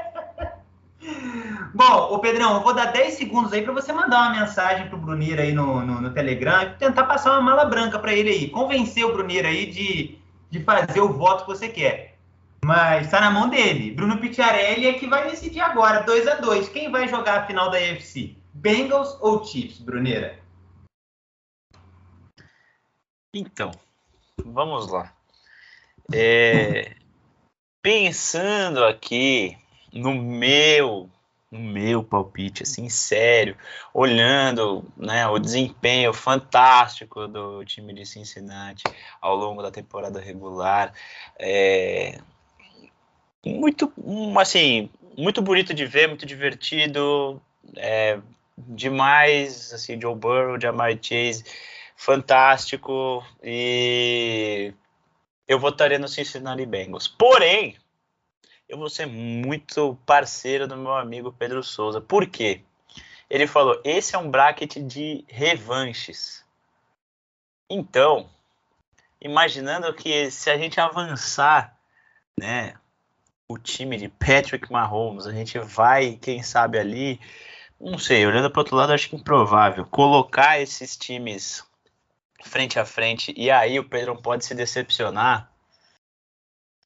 Bom, o Pedrão, eu vou dar 10 segundos aí para você mandar uma mensagem pro Brunir aí no, no, no Telegram e tentar passar uma mala branca para ele aí. Convencer o Brunir aí de, de fazer o voto que você quer. Mas está na mão dele. Bruno Picciarelli é que vai decidir agora, 2 a 2 Quem vai jogar a final da UFC? Bengals ou Chiefs, Bruneira? Então, vamos lá. É, pensando aqui no meu, no meu palpite, assim, sério, olhando né, o desempenho fantástico do time de Cincinnati ao longo da temporada regular, é, muito, assim, muito bonito de ver, muito divertido, é, demais, assim, Joe Burrow, Jamar Chase, fantástico e eu votaria no Cincinnati Bengals. Porém, eu vou ser muito parceiro do meu amigo Pedro Souza. Por quê? Ele falou: esse é um bracket de revanches. Então, imaginando que se a gente avançar, né, o time de Patrick Mahomes, a gente vai, quem sabe ali, não sei, olhando para outro lado, acho que improvável colocar esses times frente a frente e aí o Pedro pode se decepcionar,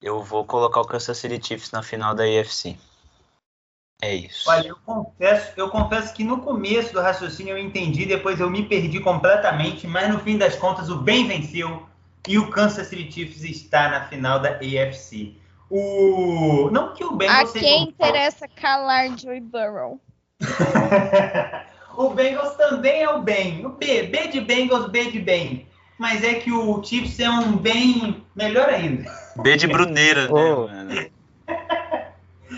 eu vou colocar o Kansas City Chiefs na final da AFC. É isso. Olha, eu confesso, eu confesso que no começo do raciocínio eu entendi, depois eu me perdi completamente, mas no fim das contas o bem venceu e o Kansas City Chiefs está na final da AFC. O não que o bem A quem interessa calar Joey Burrow. O Bengals também é o bem. O B, B de Bengals, B de bem. Mas é que o Chiefs é um bem melhor ainda. B de Bruneira, oh. né?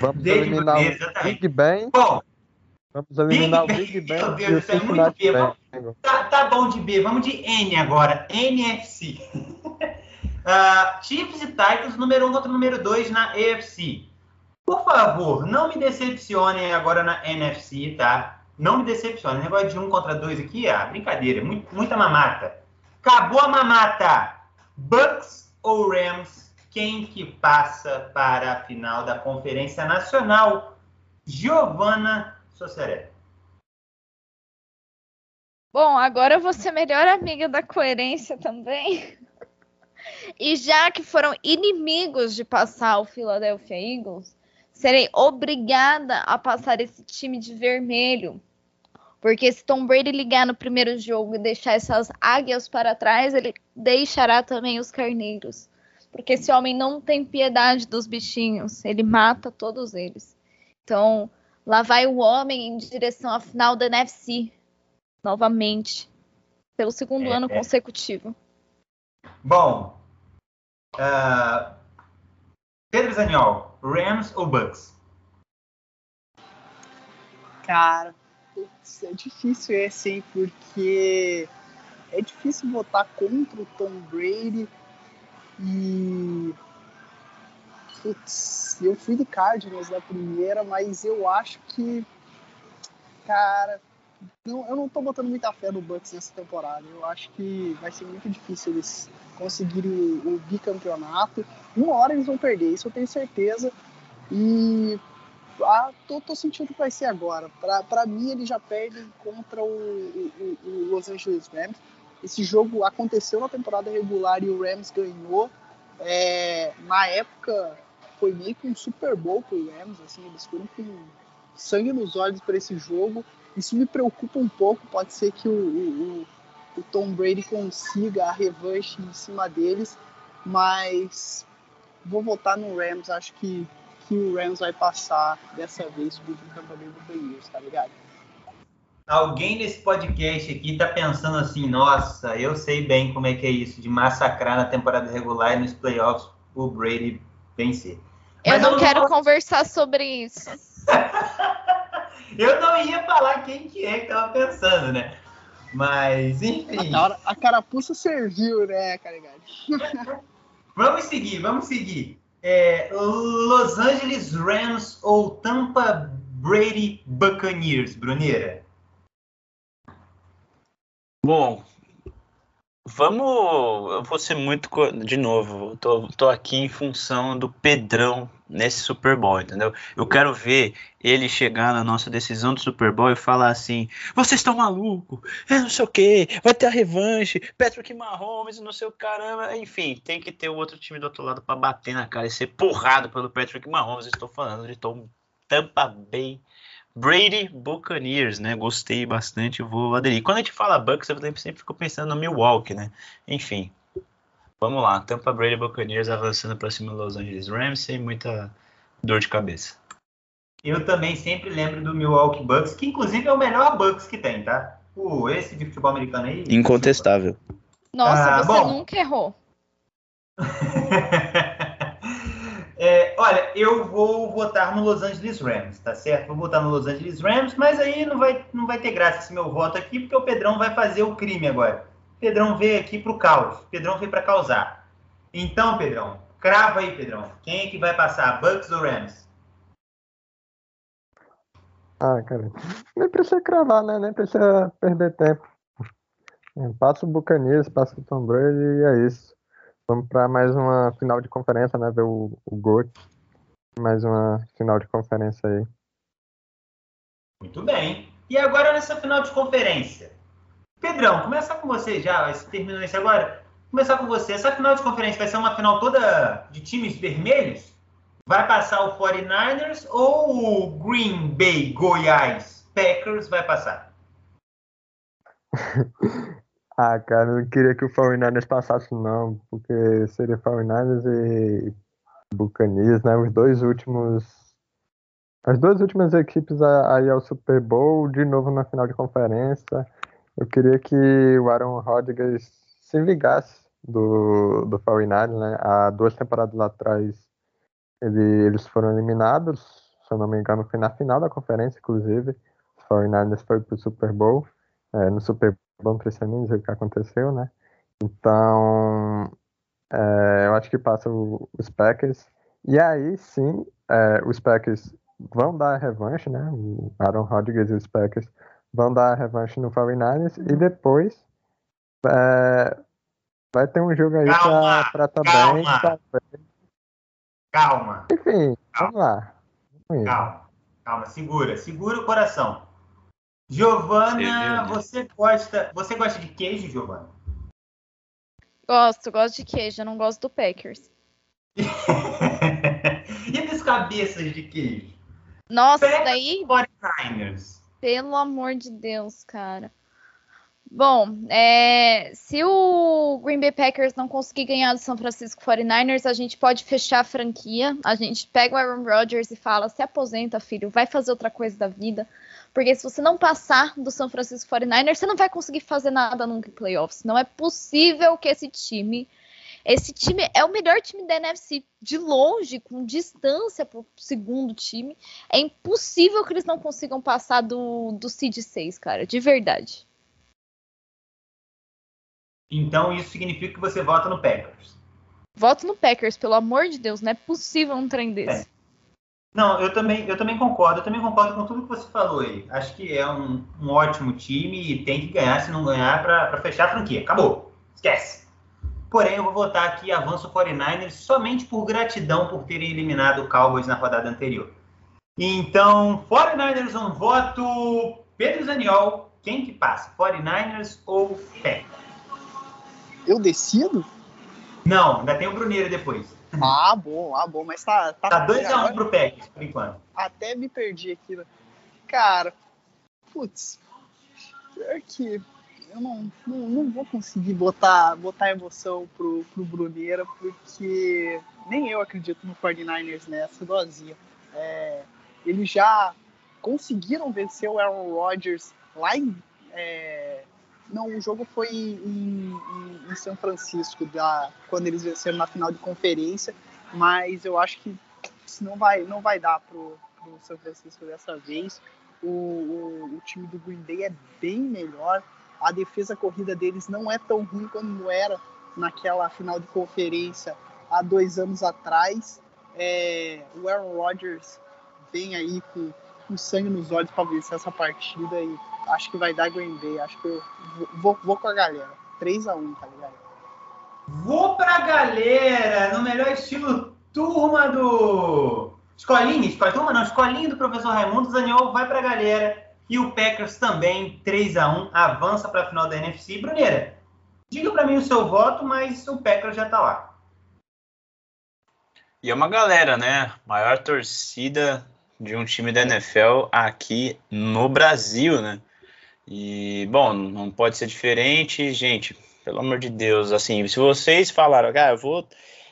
Vamos B eliminar o Big Ben. Bom, Vamos eliminar Big o Big Ben. Meu Deus, isso é muito B. Vamos-. Tá, tá bom de B, vamos de N agora. NFC. Ah, Chiefs e Titans, número 1 um contra o número 2 na AFC. Por favor, não me decepcionem agora na NFC, tá? Não me decepcionem. Negócio de um contra dois aqui, ah, brincadeira, muito- muita mamata. Acabou a mamata. Bucks ou Rams? Quem que passa para a final da Conferência Nacional? Giovanna Sosseré. Bom, agora eu vou ser melhor amiga da coerência também. E já que foram inimigos de passar o Philadelphia Eagles, serei obrigada a passar esse time de vermelho. Porque se Tom Brady ligar no primeiro jogo e deixar essas águias para trás, ele deixará também os carneiros. Porque esse homem não tem piedade dos bichinhos, ele mata todos eles. Então, lá vai o homem em direção à final da NFC novamente, pelo segundo É, ano é. consecutivo. Bom, ah, Pedro Zaniol, Rams ou Bucks? Cara, putz, é difícil esse, hein? Porque é difícil votar contra o Tom Brady e. Putz, eu fui do Cardinals na primeira, mas eu acho que. Cara, não, eu não tô botando muita fé no Bucks nessa temporada. Eu acho que vai ser muito difícil eles conseguirem o, o bicampeonato. Uma hora eles vão perder, isso eu tenho certeza. E ah, tô, tô sentindo que vai ser agora. Pra mim, eles já perdem contra o, o, o Los Angeles Rams. Esse jogo aconteceu na temporada regular e o Rams ganhou. É, na época, foi meio que um Super Bowl pro Rams. Assim, eles foram com sangue nos olhos para esse jogo. Isso me preocupa um pouco. Pode ser que o, o, o Tom Brady consiga a revanche em cima deles. Mas vou votar no Rams. Acho que que o Rams vai passar dessa vez subindo no campeonato do Buccaneers, tá ligado? Alguém nesse podcast aqui tá pensando assim, nossa, eu sei bem como é que é isso, de massacrar na temporada regular e nos playoffs o Brady vencer. Eu Mas não quero vou- conversar sobre isso. Eu não ia falar quem que é que tava pensando, né? Mas, enfim. A, a carapuça serviu, né, Carigade? Vamos seguir, vamos seguir. É, Los Angeles Rams ou Tampa Brady Buccaneers, Bruneira? Bom, vamos. Eu vou ser muito. De novo, tô, tô aqui em função do Pedrão nesse Super Bowl, entendeu? Eu quero ver ele chegar na nossa decisão do Super Bowl e falar assim: vocês estão malucos, é não sei o que, vai ter a revanche, Patrick Mahomes, não sei o caramba. Enfim, tem que ter o outro time do outro lado para bater na cara e ser porrado pelo Patrick Mahomes. Estou falando de Tom Tampa Bay. Brady Buccaneers, né? Gostei bastante, vou aderir. Quando a gente fala Bucks, eu sempre fico pensando no Milwaukee, né? Enfim, vamos lá. Tampa Brady Buccaneers avançando para cima do Los Angeles Rams sem muita dor de cabeça. Eu também sempre lembro do Milwaukee Bucks, que inclusive é o melhor Bucks que tem, tá? O, esse de futebol americano aí. Incontestável. Nossa, Ah, você bom. nunca errou. Olha, eu vou votar no Los Angeles Rams, tá certo? Vou votar no Los Angeles Rams, mas aí não vai, não vai ter graça esse meu voto aqui, porque o Pedrão vai fazer o crime agora. O Pedrão veio aqui pro caos. O Pedrão veio para causar. Então, Pedrão, crava aí, Pedrão. Quem é que vai passar, Bucks ou Rams? Ah, cara, nem precisa cravar, né? Nem precisa perder tempo. Passa o Buccaneers, passa o Tom Brady e é isso. Vamos para mais uma final de conferência, né? Ver o, o GOAT. Mais uma final de conferência aí. Muito bem. E agora nessa final de conferência. Pedrão, começar com você já. Você terminou isso agora? Começar com você. Essa final de conferência vai ser uma final toda de times vermelhos? Vai passar o 49ers ou o Green Bay Goiás Packers vai passar? Ah, cara, eu não queria que o 49ers passasse, não, porque seria 49ers e Buccaneers, né? Os dois últimos. As duas últimas equipes aí ao Super Bowl, de novo na final de conferência. Eu queria que o Aaron Rodgers se vingasse do, do 49ers, né? Há duas temporadas lá atrás ele- eles foram eliminados, se eu não me engano, foi na final da conferência, inclusive. 49ers foi pro Super Bowl. É, no Super Nem dizer o que aconteceu, né? Então, é, eu acho que passa o, os Packers. E aí sim, é, os Packers vão dar a revanche, né? O Aaron Rodgers e os Packers vão dar a revanche no 49ers e depois é, vai ter um jogo aí Calma, pra, pra também. calma. pra- Calma, Enfim, Calma. vamos lá. Vamos calma, calma, segura, segura o coração. Giovana, Você você gosta, você gosta de queijo, Giovana? Gosto, gosto de queijo, eu não gosto do Packers. e das cabeças de queijo? Nossa, Packers daí 49ers. Pelo amor de Deus, cara. Bom, é, se o Green Bay Packers não conseguir ganhar do São Francisco 49ers, a gente pode fechar a franquia. A gente pega o Aaron Rodgers e fala: se aposenta, filho, vai fazer outra coisa da vida. Porque se você não passar do São Francisco 49ers, você não vai conseguir fazer nada nunca em playoffs. Não é possível que esse time. Esse time é o melhor time da NFC de longe, com distância para o segundo time. É impossível que eles não consigam passar do, do Seed 6, cara, de verdade. Então isso significa que você vota no Packers. Voto no Packers, pelo amor de Deus, não é possível um trem desse. Não, eu também, eu também concordo, eu também concordo com tudo que você falou aí. Acho que é um, um ótimo time e tem que ganhar, se não ganhar, para fechar a franquia. Acabou. Esquece. Porém, eu vou votar aqui avanço 49ers somente por gratidão por terem eliminado o Cowboys na rodada anterior. Então, 49ers um voto. Pedro Zaniol, quem que passa? 49ers ou Packers? Eu decido? Não, ainda tem o Bruneiro depois. Ah, bom, ah, bom, mas tá. Tá, Tá 2x1 agora pro Packers, por enquanto. Até me perdi aqui. né? Cara, putz, pior que eu não, não, não vou conseguir botar, botar emoção pro, pro Bruneira, porque nem eu acredito no 49ers nessa dozinha. É, eles já conseguiram vencer o Aaron Rodgers lá em. é, não, o jogo foi em, em- em São Francisco, da, quando eles venceram na final de conferência, mas eu acho que não vai, não vai dar pro, pro São Francisco dessa vez. O, o, o time do Green Bay é bem melhor. A defesa corrida deles não é tão ruim quando era naquela final de conferência há dois anos atrás. É, o Aaron Rodgers vem aí com, com sangue nos olhos para vencer essa partida e acho que vai dar Green Bay. Acho que eu vou, vou, vou com a galera. 3x1, tá ligado? Vou pra galera, no melhor estilo turma do. Escolinha, escola, turma não, escolinha do professor Raimundo Zaniol vai pra galera. E o Packers também, 3x1, avança pra final da NFC. Bruneira, diga pra mim o seu voto, mas o Packers já tá lá. E é uma galera, né? Maior torcida de um time da NFL aqui no Brasil, né? E, bom, não pode ser diferente, gente. Pelo amor de Deus, assim, se vocês falaram, cara, eu vou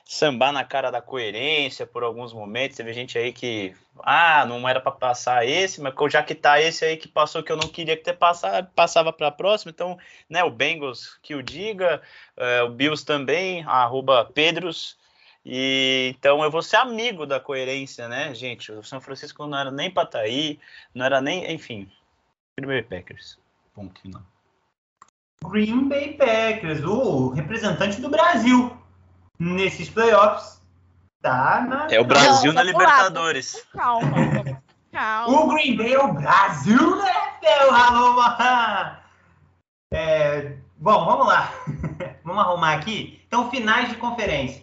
sambar na cara da coerência por alguns momentos, teve gente aí que, ah, não era para passar esse, mas já que tá esse aí que passou que eu não queria que ter passado, passava para a próxima, então, né, o Bengals que o diga, é, o Bills também, arroba Pedros, e então eu vou ser amigo da coerência, né, gente? O São Francisco não era nem para estar aí, não era nem, enfim. Green Bay Packers. Ponto final. Green Bay Packers, o representante do Brasil nesses playoffs. Tá na. É o Brasil Não, na lá, Libertadores. Calma, calma. O Green Bay é o Brasil da NFL, alô! É, bom, vamos lá. vamos arrumar aqui. Então, finais de conferência.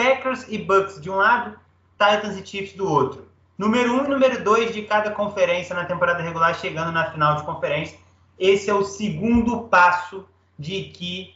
Packers e Bucks de um lado, Titans e Chiefs do outro. Número 1 um e número 2 de cada conferência na temporada regular chegando na final de conferência. Esse é o segundo passo de que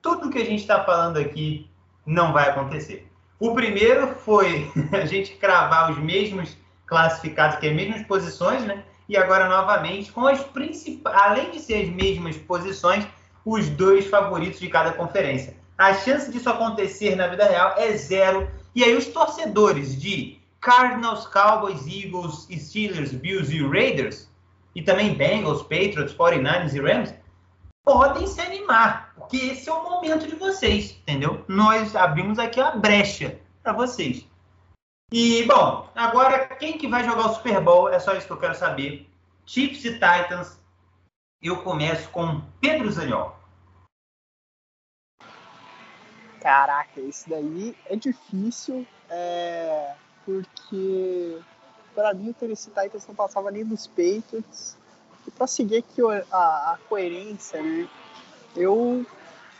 tudo que a gente está falando aqui não vai acontecer. O primeiro foi a gente cravar os mesmos classificados, que é as mesmas posições, né? E agora novamente com as principais, além de ser as mesmas posições, os dois favoritos de cada conferência. A chance disso acontecer na vida real é zero. E aí os torcedores de Cardinals, Cowboys, Eagles, Steelers, Bills e Raiders, e também Bengals, Patriots, 49ers e Rams, podem se animar, porque esse é o momento de vocês, entendeu? Nós abrimos aqui a brecha para vocês. E, bom, agora quem que vai jogar o Super Bowl? É só isso que eu quero saber. Chiefs e Titans. Eu começo com Pedro Zaniol. Caraca, esse daí é difícil, é, porque para mim o Tennessee Titans não passava nem dos Patriots. E para seguir aqui a, a, coerência, né, eu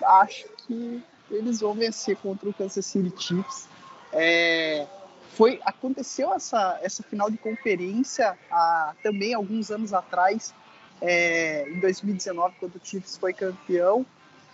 acho que eles vão vencer contra o Kansas City Chiefs. É, foi aconteceu essa essa final de conferência há, também alguns anos atrás, é, em 2019, quando o Chiefs foi campeão.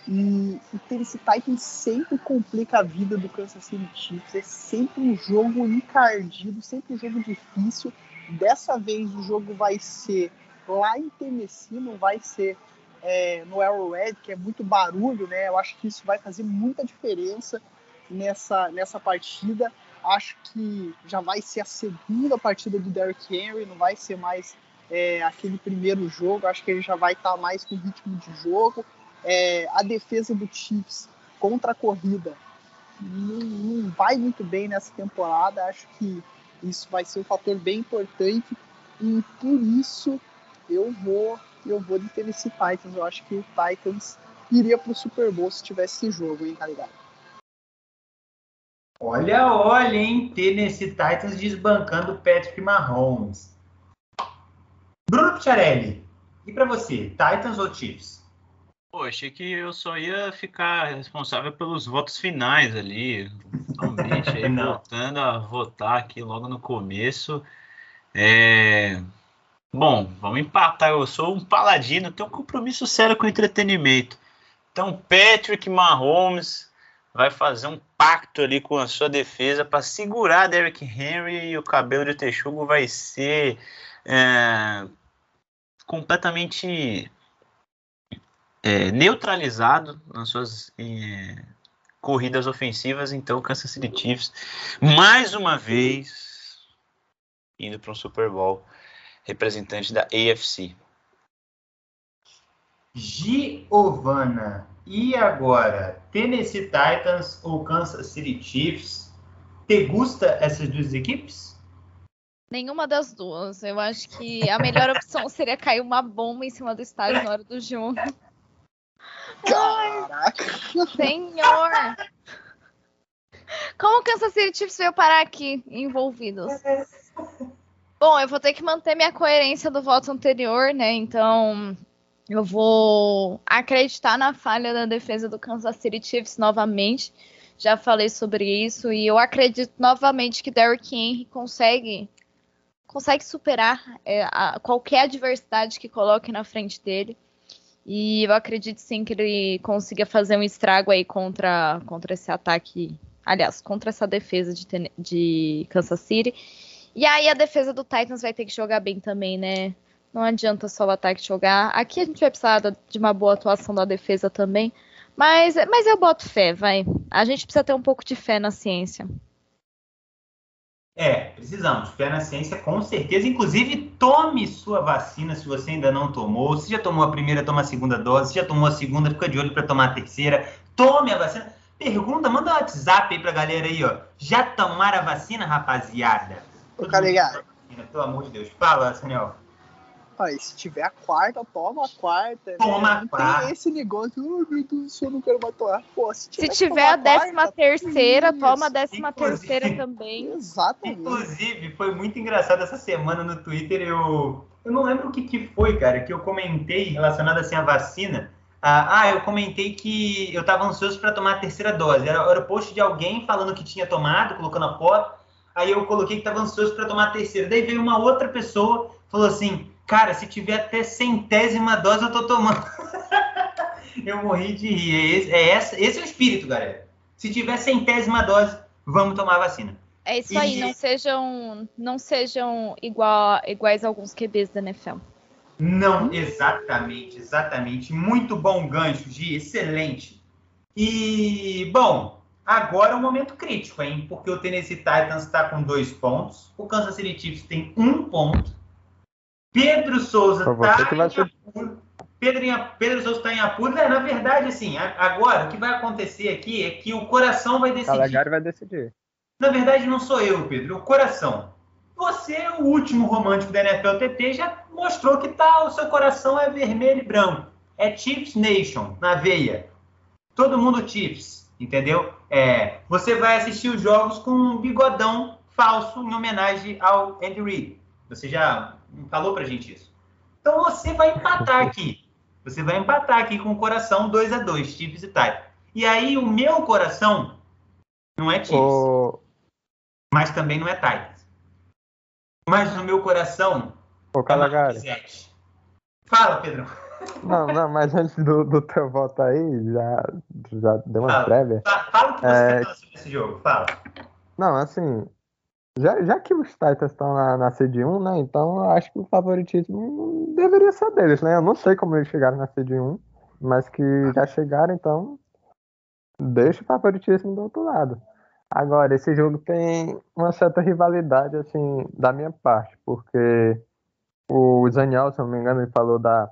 E o Tennessee Titans sempre complica a vida do Kansas City Chiefs. É sempre um jogo encardido, sempre um jogo difícil. Dessa vez o jogo vai ser lá em Tennessee, não vai ser é, no Arrowhead, que é muito barulho, né? Eu acho que isso vai fazer muita diferença nessa, nessa partida. Acho que já vai ser a segunda partida do Derrick Henry, não vai ser mais é, aquele primeiro jogo. Acho que ele já vai estar mais com ritmo de jogo é, a defesa do Chiefs contra a corrida não, não, vai muito bem nessa temporada. Acho que isso vai ser um fator bem importante e por isso eu vou eu vou de Tennessee Titans. Eu acho que o Titans iria para o Super Bowl se tivesse esse jogo, hein, tá ligado? Olha, olha, hein? Tennessee Titans desbancando Patrick Mahomes. Bruno Picharelli, e para você, Titans ou Chiefs? Pô, achei que eu só ia ficar responsável pelos votos finais ali. Finalmente, aí, voltando a votar aqui logo no começo. É... Bom, vamos empatar. Eu sou um paladino, tenho um compromisso sério com o entretenimento. Então, Patrick Mahomes vai fazer um pacto ali com a sua defesa para segurar Derrick Henry e o cabelo de texugo vai ser é, completamente é, neutralizado nas suas é, corridas ofensivas. Então, o Kansas City Chiefs, mais uma vez, indo para um Super Bowl, representante da AFC. Giovana, e agora? Tennessee Titans ou Kansas City Chiefs? Te gusta essas duas equipes? Nenhuma das duas. Eu acho que a melhor opção seria cair uma bomba em cima do estádio na hora do jogo. Caraca! Senhor! Como o Kansas City Chiefs veio parar aqui envolvidos? Bom, eu vou ter que manter minha coerência do voto anterior, né? Então, eu vou acreditar na falha da defesa do Kansas City Chiefs novamente. Já falei sobre isso e eu acredito novamente que Derrick Henry consegue consegue superar é, a, qualquer adversidade que coloque na frente dele. E eu acredito sim que ele consiga fazer um estrago aí contra, contra esse ataque. Aliás, contra essa defesa de, de Kansas City. E aí a defesa do Titans vai ter que jogar bem também, né? Não adianta só o ataque jogar. Aqui a gente vai precisar de uma boa atuação da defesa também. Mas, mas eu boto fé, vai. A gente precisa ter um pouco de fé na ciência. É, precisamos. Fé na ciência, com certeza. Inclusive, tome sua vacina se você ainda não tomou. Se já tomou a primeira, toma a segunda dose. Se já tomou a segunda, fica de olho para tomar a terceira. Tome a vacina. Pergunta, manda um WhatsApp aí pra galera aí, ó. Já tomaram a vacina, rapaziada? Tô ligado. Pelo amor de Deus. Fala, Daniel se tiver a quarta, toma a quarta. Toma né? a quarta. Tem esse negócio, oh, meu Deus do céu, não quero mais tomar. Pô, se, se tiver a décima quarta, terceira, toma a décima terceira também. Exatamente. Inclusive, foi muito engraçado essa semana no Twitter, eu, eu não lembro o que, que foi, cara, que eu comentei relacionado assim à vacina. Ah, ah, eu comentei que eu tava ansioso para tomar a terceira dose. Era, era o post de alguém falando que tinha tomado, colocando a foto. Aí eu coloquei que tava ansioso para tomar a terceira. Daí veio uma outra pessoa, falou assim: Cara, se tiver até centésima dose, eu tô tomando. eu morri de rir. É esse, é esse é o espírito, galera. Se tiver centésima dose, vamos tomar a vacina. É isso e... aí, não sejam, não sejam igual, iguais a alguns QBs da NFL. Não, exatamente, exatamente. Muito bom gancho, Gi, excelente. E, bom, agora é um momento crítico, hein? Porque o Tennessee Titans está com dois pontos, o Kansas City Chiefs tem um ponto Pedro Souza está em ser... Pedro, Pedro Souza está em apuro. É, na verdade, assim, agora o que vai acontecer aqui é que o coração vai decidir. Calegari vai decidir. Na verdade, não sou eu, Pedro, o coração. Você, o último romântico da NFL TT, já mostrou que tá, o seu coração é vermelho e branco. É Chiefs Nation, na veia. Todo mundo Chiefs, entendeu? É, você vai assistir os jogos com um bigodão falso em homenagem ao Andy Reid. Você já falou pra gente isso. Então você vai empatar aqui. Você vai empatar aqui com o coração 2 a 2 Chiefs e Titans. E aí o meu coração não é Chiefs, oh. mas também não é Titans. Mas no meu coração Ô, oh, Calagari. É Fala, Pedro. Não, não, mas antes do, do teu voto aí, já, já deu uma fala, prévia. Fala o que você é... sobre esse jogo, fala. Não, assim, já, já que os Titans estão na, na CD1, né? Então acho que o favoritismo deveria ser deles, né? Eu não sei como eles chegaram na CD1, mas que já chegaram, então deixa o favoritismo do outro lado. Agora, esse jogo tem uma certa rivalidade, assim, da minha parte, porque o Daniel, se não me engano, ele falou da,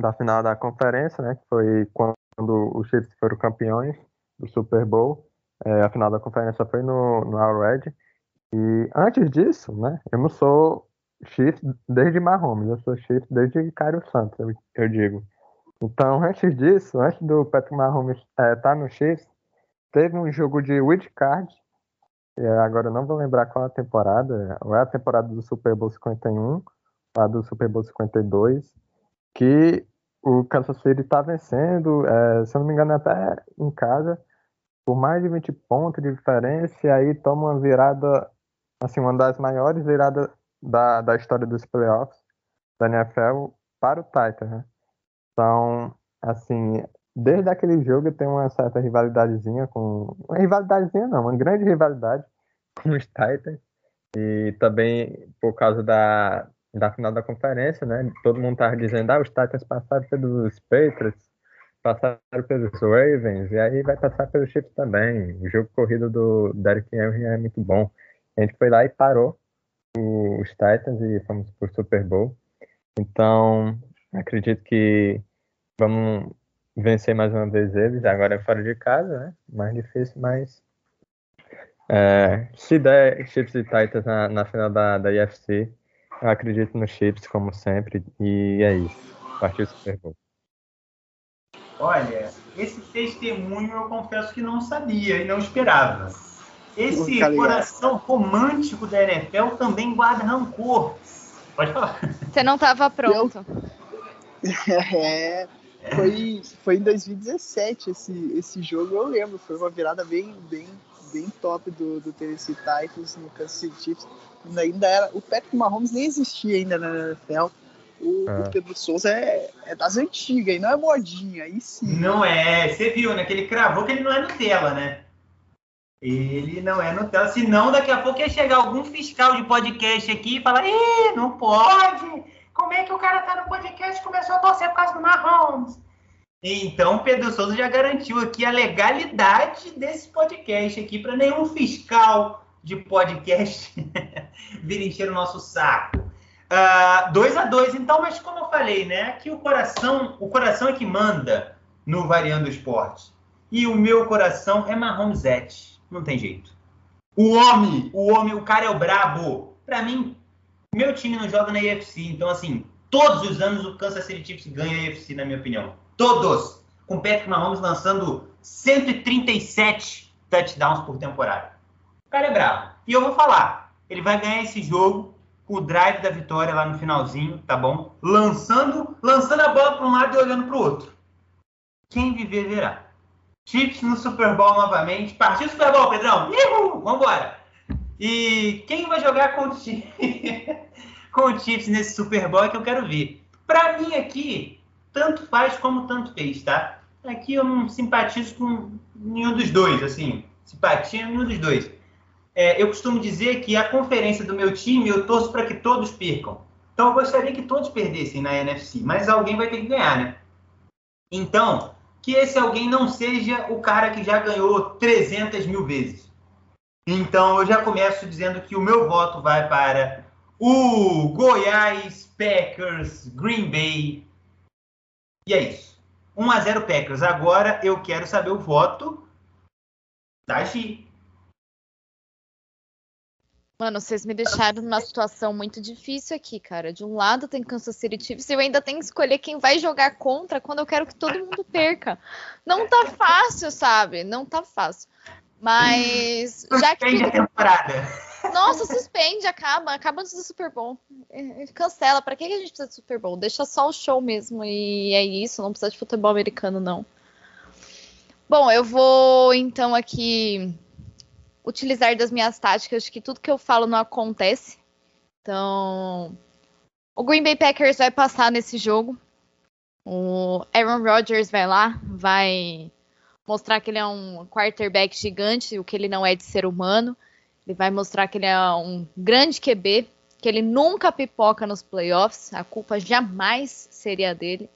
da final da conferência, né? Que foi quando os Chiefs foram campeões do Super Bowl. É, a final da conferência foi no, no Red. E antes disso, né, eu não sou Chiefs desde Mahomes, eu sou Chiefs desde Cairo Santos, eu, eu, digo. Então, antes disso, antes do Patrick Mahomes estar é, tá no Chiefs, teve um jogo de wild card, e agora eu não vou lembrar qual a temporada, ou é a temporada do Super Bowl 51, a do Super Bowl 52, que o Kansas City está vencendo, é, se eu não me engano, até em casa, por mais de 20 pontos de diferença, e aí toma uma virada assim, uma das maiores viradas da, da história dos playoffs da NFL para o Titans, né? Então, assim, desde aquele jogo tem uma certa rivalidadezinha com... Uma rivalidadezinha não, uma grande rivalidade com os Titans. E também por causa da, da final da conferência, né? Todo mundo tava dizendo, ah, os Titans passaram pelos Patriots, passaram pelos Ravens, e aí vai passar pelos Chiefs também. O jogo corrido do Derrick Henry é muito bom. A gente foi lá e parou os Titans e fomos pro Super Bowl. Então, acredito que vamos vencer mais uma vez eles, agora é fora de casa, né? Mais difícil, mas é, se der Chiefs e Titans na, na final da, da UFC, eu acredito no Chiefs, como sempre, e é isso. Partiu Super Bowl. Olha, esse testemunho eu confesso que não sabia e não esperava. Esse coração romântico da NFL também guarda rancor. Pode falar. Você não estava pronto. É, foi, foi em 2017 esse, esse jogo, eu lembro. Foi uma virada bem, bem, bem top do, do Tennessee Titans no Kansas City Chiefs. Ainda era, o Patrick Mahomes nem existia ainda na NFL. O, o é. Pedro Souza é, é, das antigas, e não é modinha, aí sim. Não é, você viu, né? Que ele cravou que ele não é Nutella, né? Ele não é Nutella, senão daqui a pouco ia chegar algum fiscal de podcast aqui e falar: Ih, não pode! Como é que o cara tá no podcast e começou a torcer por causa do Mahomes? Então, Pedro Souza já garantiu aqui a legalidade desse podcast aqui para nenhum fiscal de podcast vir encher o nosso saco. 2 uh, a 2 então, mas como eu falei, né? Que o coração, o coração é que manda no Variando Esporte. E o meu coração é Mahomesete. Não tem jeito. O homem, o homem, o cara é o brabo. Para mim, meu time não joga na AFC, então assim, todos os anos o Kansas City Chiefs ganha a AFC, na minha opinião. Todos. Com Patrick Mahomes lançando 137 touchdowns por temporada. O cara é brabo. E eu vou falar, ele vai ganhar esse jogo com o drive da vitória lá no finalzinho, tá bom? Lançando, lançando a bola para um lado e olhando para o outro. Quem viver verá. Chiefs no Super Bowl novamente. Partiu Super Bowl, Pedrão? Uhul! Vambora! E quem vai jogar com o, com o nesse Super Bowl é que eu quero ver. Para mim aqui, tanto faz como tanto fez, tá? Aqui eu não simpatizo com nenhum dos dois, assim. Simpatia nenhum dos dois. É, eu costumo dizer que a conferência do meu time eu torço para que todos percam. Então eu gostaria que todos perdessem na NFC, mas alguém vai ter que ganhar, né? Então, que esse alguém não seja o cara que já ganhou 300 mil vezes. Então eu já começo dizendo que o meu voto vai para o Goiás Packers Green Bay. E é isso. 1 a 0 Packers. Agora eu quero saber o voto da Gi. Mano, vocês me deixaram numa situação muito difícil aqui, cara. De um lado tem Kansas City Chiefs e eu ainda tenho que escolher quem vai jogar contra quando eu quero que todo mundo perca. Não tá fácil, sabe? Não tá fácil. Mas já que Suspende a temporada. Nossa, suspende, acaba, acaba antes do Super Bowl. É, Cancela. Pra que a gente precisa de Super Bowl? Deixa só o show mesmo e é isso. Não precisa de futebol americano, não. Bom, eu vou então aqui utilizar das minhas táticas, que tudo que eu falo não acontece. Então, o Green Bay Packers vai passar nesse jogo. O Aaron Rodgers vai lá, vai mostrar que ele é um quarterback gigante, o que ele não é de ser humano. Ele vai mostrar que ele é um grande QB, que ele nunca pipoca nos playoffs, a culpa jamais seria dele.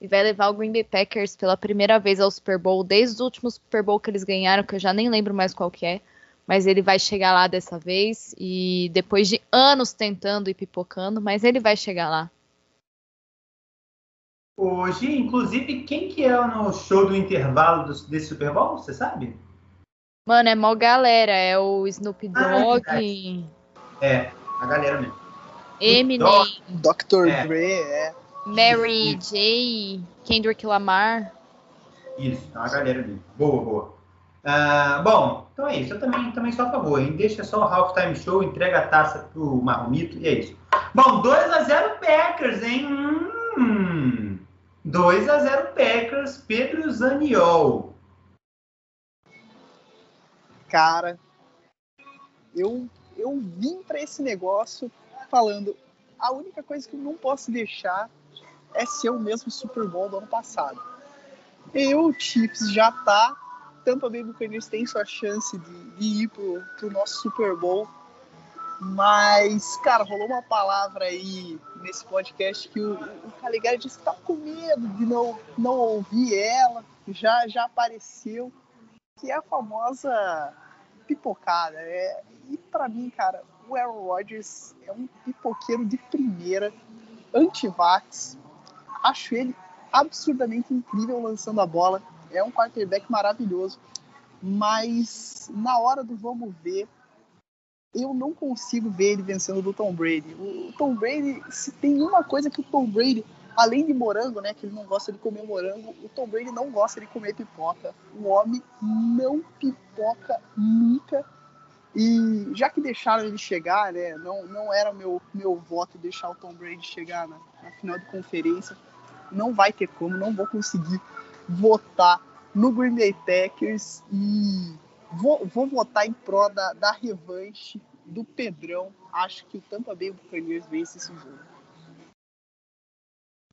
E vai levar o Green Bay Packers pela primeira vez ao Super Bowl, desde o último Super Bowl que eles ganharam, que eu já nem lembro mais qual que é mas ele vai chegar lá dessa vez e depois de anos tentando e pipocando, mas ele vai chegar lá. Hoje, inclusive, quem que é no show do intervalo do, desse Super Bowl, você sabe? Mano, é mó galera, é o Snoop Dogg, ah, é, a galera mesmo. Eminem, Dr. É. Dre, é. Mary J, Kendrick Lamar. Isso, é uma galera ali. Boa, boa. Ah, bom, então é isso. Eu também, também sou a favor, hein? Deixa só o halftime show, entrega a taça pro Marromito e é isso. Bom, 2x0 Packers, hein? Hum, 2x0 Packers, Pedro Zaniol. Cara, eu, eu vim pra esse negócio falando, a única coisa que eu não posso deixar é ser o mesmo Super Bowl do ano passado. E o Chiefs já tá Tampa Bay Buccaneers tem sua chance de, de ir pro, pro nosso Super Bowl. Mas, cara, rolou uma palavra aí nesse podcast que o, o Caligari disse que tá com medo de não, não ouvir ela. Já, já apareceu. Que é a famosa pipocada. É, e para mim, cara, o Aaron Rodgers é um pipoqueiro de primeira, anti-vax. Acho ele absurdamente incrível lançando a bola é um quarterback maravilhoso, mas na hora do vamos ver, eu não consigo ver ele vencendo do Tom Brady. O Tom Brady, se tem uma coisa que o Tom Brady, além de morango, né, que ele não gosta de comer morango, o Tom Brady não gosta de comer pipoca. O homem não pipoca nunca. E já que deixaram ele chegar, né, não, não era meu, meu voto deixar o Tom Brady chegar na, na final de conferência. Não vai ter como, não vou conseguir votar no Green Bay Packers e vou, vou votar em prol da, da revanche do Pedrão. Acho que o Tampa Bay Buccaneers vence esse jogo.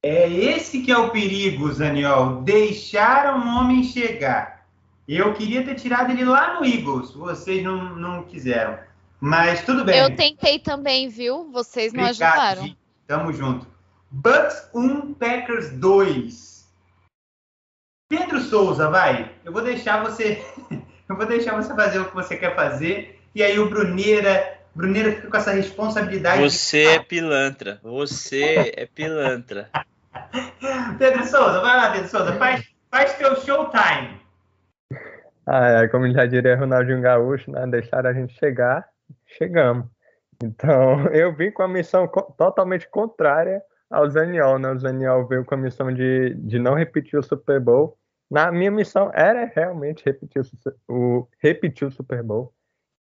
É esse que é o perigo, Zaniol. Deixar um homem chegar. Eu queria ter tirado ele lá no Eagles. Vocês não, não quiseram. Mas tudo bem. Eu tentei também, viu? Vocês não Obrigado, ajudaram. Gui. Tamo junto. Bucks 1, Packers 2. Pedro Souza, vai. Eu vou deixar você. Eu vou deixar você fazer o que você quer fazer. E aí o Bruneira. Bruneira fica com essa responsabilidade. Você é pilantra. Você é pilantra. Pedro Souza, vai lá, Pedro Souza. Faz, faz teu showtime. Ah, é, como já diria Ronaldinho Gaúcho, né? Deixaram a gente chegar, chegamos. Então, eu vim com a missão co- totalmente contrária ao Zaniol, né? O Zaniol veio com a missão de, de não repetir o Super Bowl. Na minha missão era realmente repetir o, o, repetir o Super Bowl.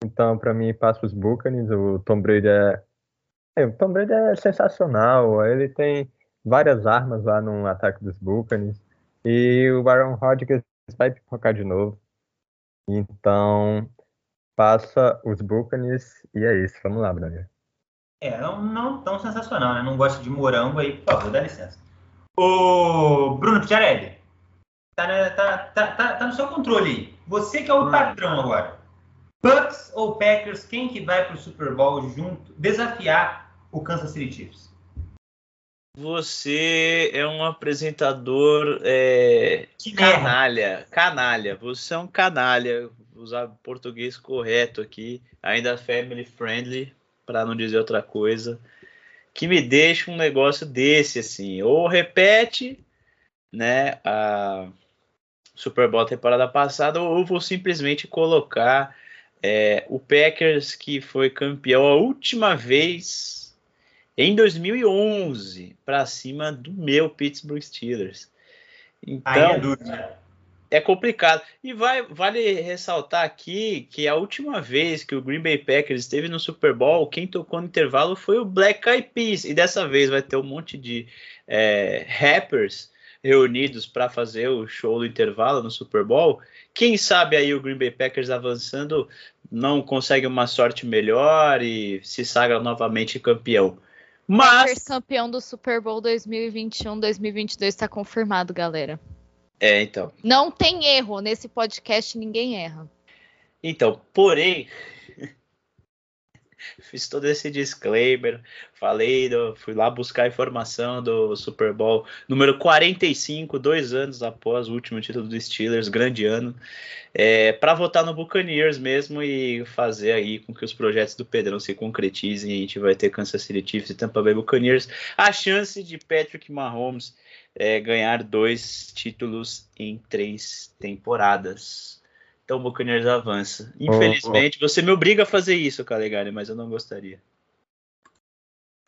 Então, para mim, passa os Buccaneers. O Tom Brady é, é, o Tom Brady é sensacional. Ele tem várias armas lá no ataque dos Buccaneers. E o Aaron Rodgers vai pipocar de novo. Então, passa os Buccaneers e é isso. Vamos lá, Brasil. É, não, não tão sensacional, né? Não gosta de morango aí, por favor, dá licença. Ô, Bruno Picciarelli, tá, tá, tá, tá, tá no seu controle aí. Você que é o Hum. patrão agora. Bucks ou Packers, quem que vai pro Super Bowl junto, desafiar o Kansas City Chiefs? Você é um apresentador é, Que merda. canalha. Canalha. Você é um canalha. Vou usar português correto aqui. Ainda family friendly, para não dizer outra coisa. Que me deixa um negócio desse, assim. Ou repete, né, a Super Bowl temporada passada, ou vou simplesmente colocar É, o Packers que foi campeão a última vez em 2011 para cima do meu Pittsburgh Steelers. Então, Aí é é complicado. E vai, vale ressaltar aqui que a última vez que o Green Bay Packers esteve no Super Bowl, quem tocou no intervalo foi o Black Eyed Peas. E dessa vez vai ter um monte de é, rappers reunidos para fazer o show do intervalo no Super Bowl. Quem sabe aí o Green Bay Packers avançando não consegue uma sorte melhor e se sagra novamente campeão. Mas Packers campeão do Super Bowl 2021-2022 está confirmado, galera. É, então. Não tem erro. Nesse podcast ninguém erra. Então, porém, fiz todo esse disclaimer, falei, do, fui lá buscar a informação do Super Bowl número 45, dois anos após o último título do Steelers, grande ano, é, para votar no Buccaneers mesmo e fazer aí com que os projetos do Pedrão se concretizem. A gente vai ter Kansas City Chiefs e Tampa Bay Buccaneers. A chance de Patrick Mahomes é, ganhar dois títulos em três temporadas. Então o Buccaneers avança. Infelizmente, oh, oh. você me obriga a fazer isso, Calegari, mas eu não gostaria.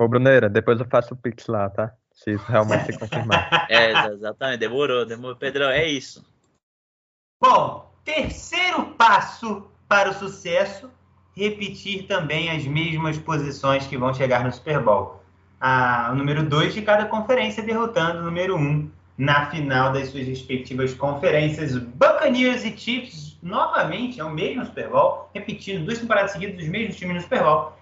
Ô, Bruneira, depois eu faço o pix lá, tá? Se isso realmente se confirmar. é, exatamente. Demorou, demorou. Pedrão, é isso. Bom, terceiro passo para o sucesso, repetir também as mesmas posições que vão chegar no Super Bowl a, o número 2 de cada conferência, derrotando o número 1 um na final das suas respectivas conferências. Buccaneers e Chiefs, novamente, é o mesmo Super Bowl, repetindo duas temporadas seguidas dos mesmos times no Super Bowl.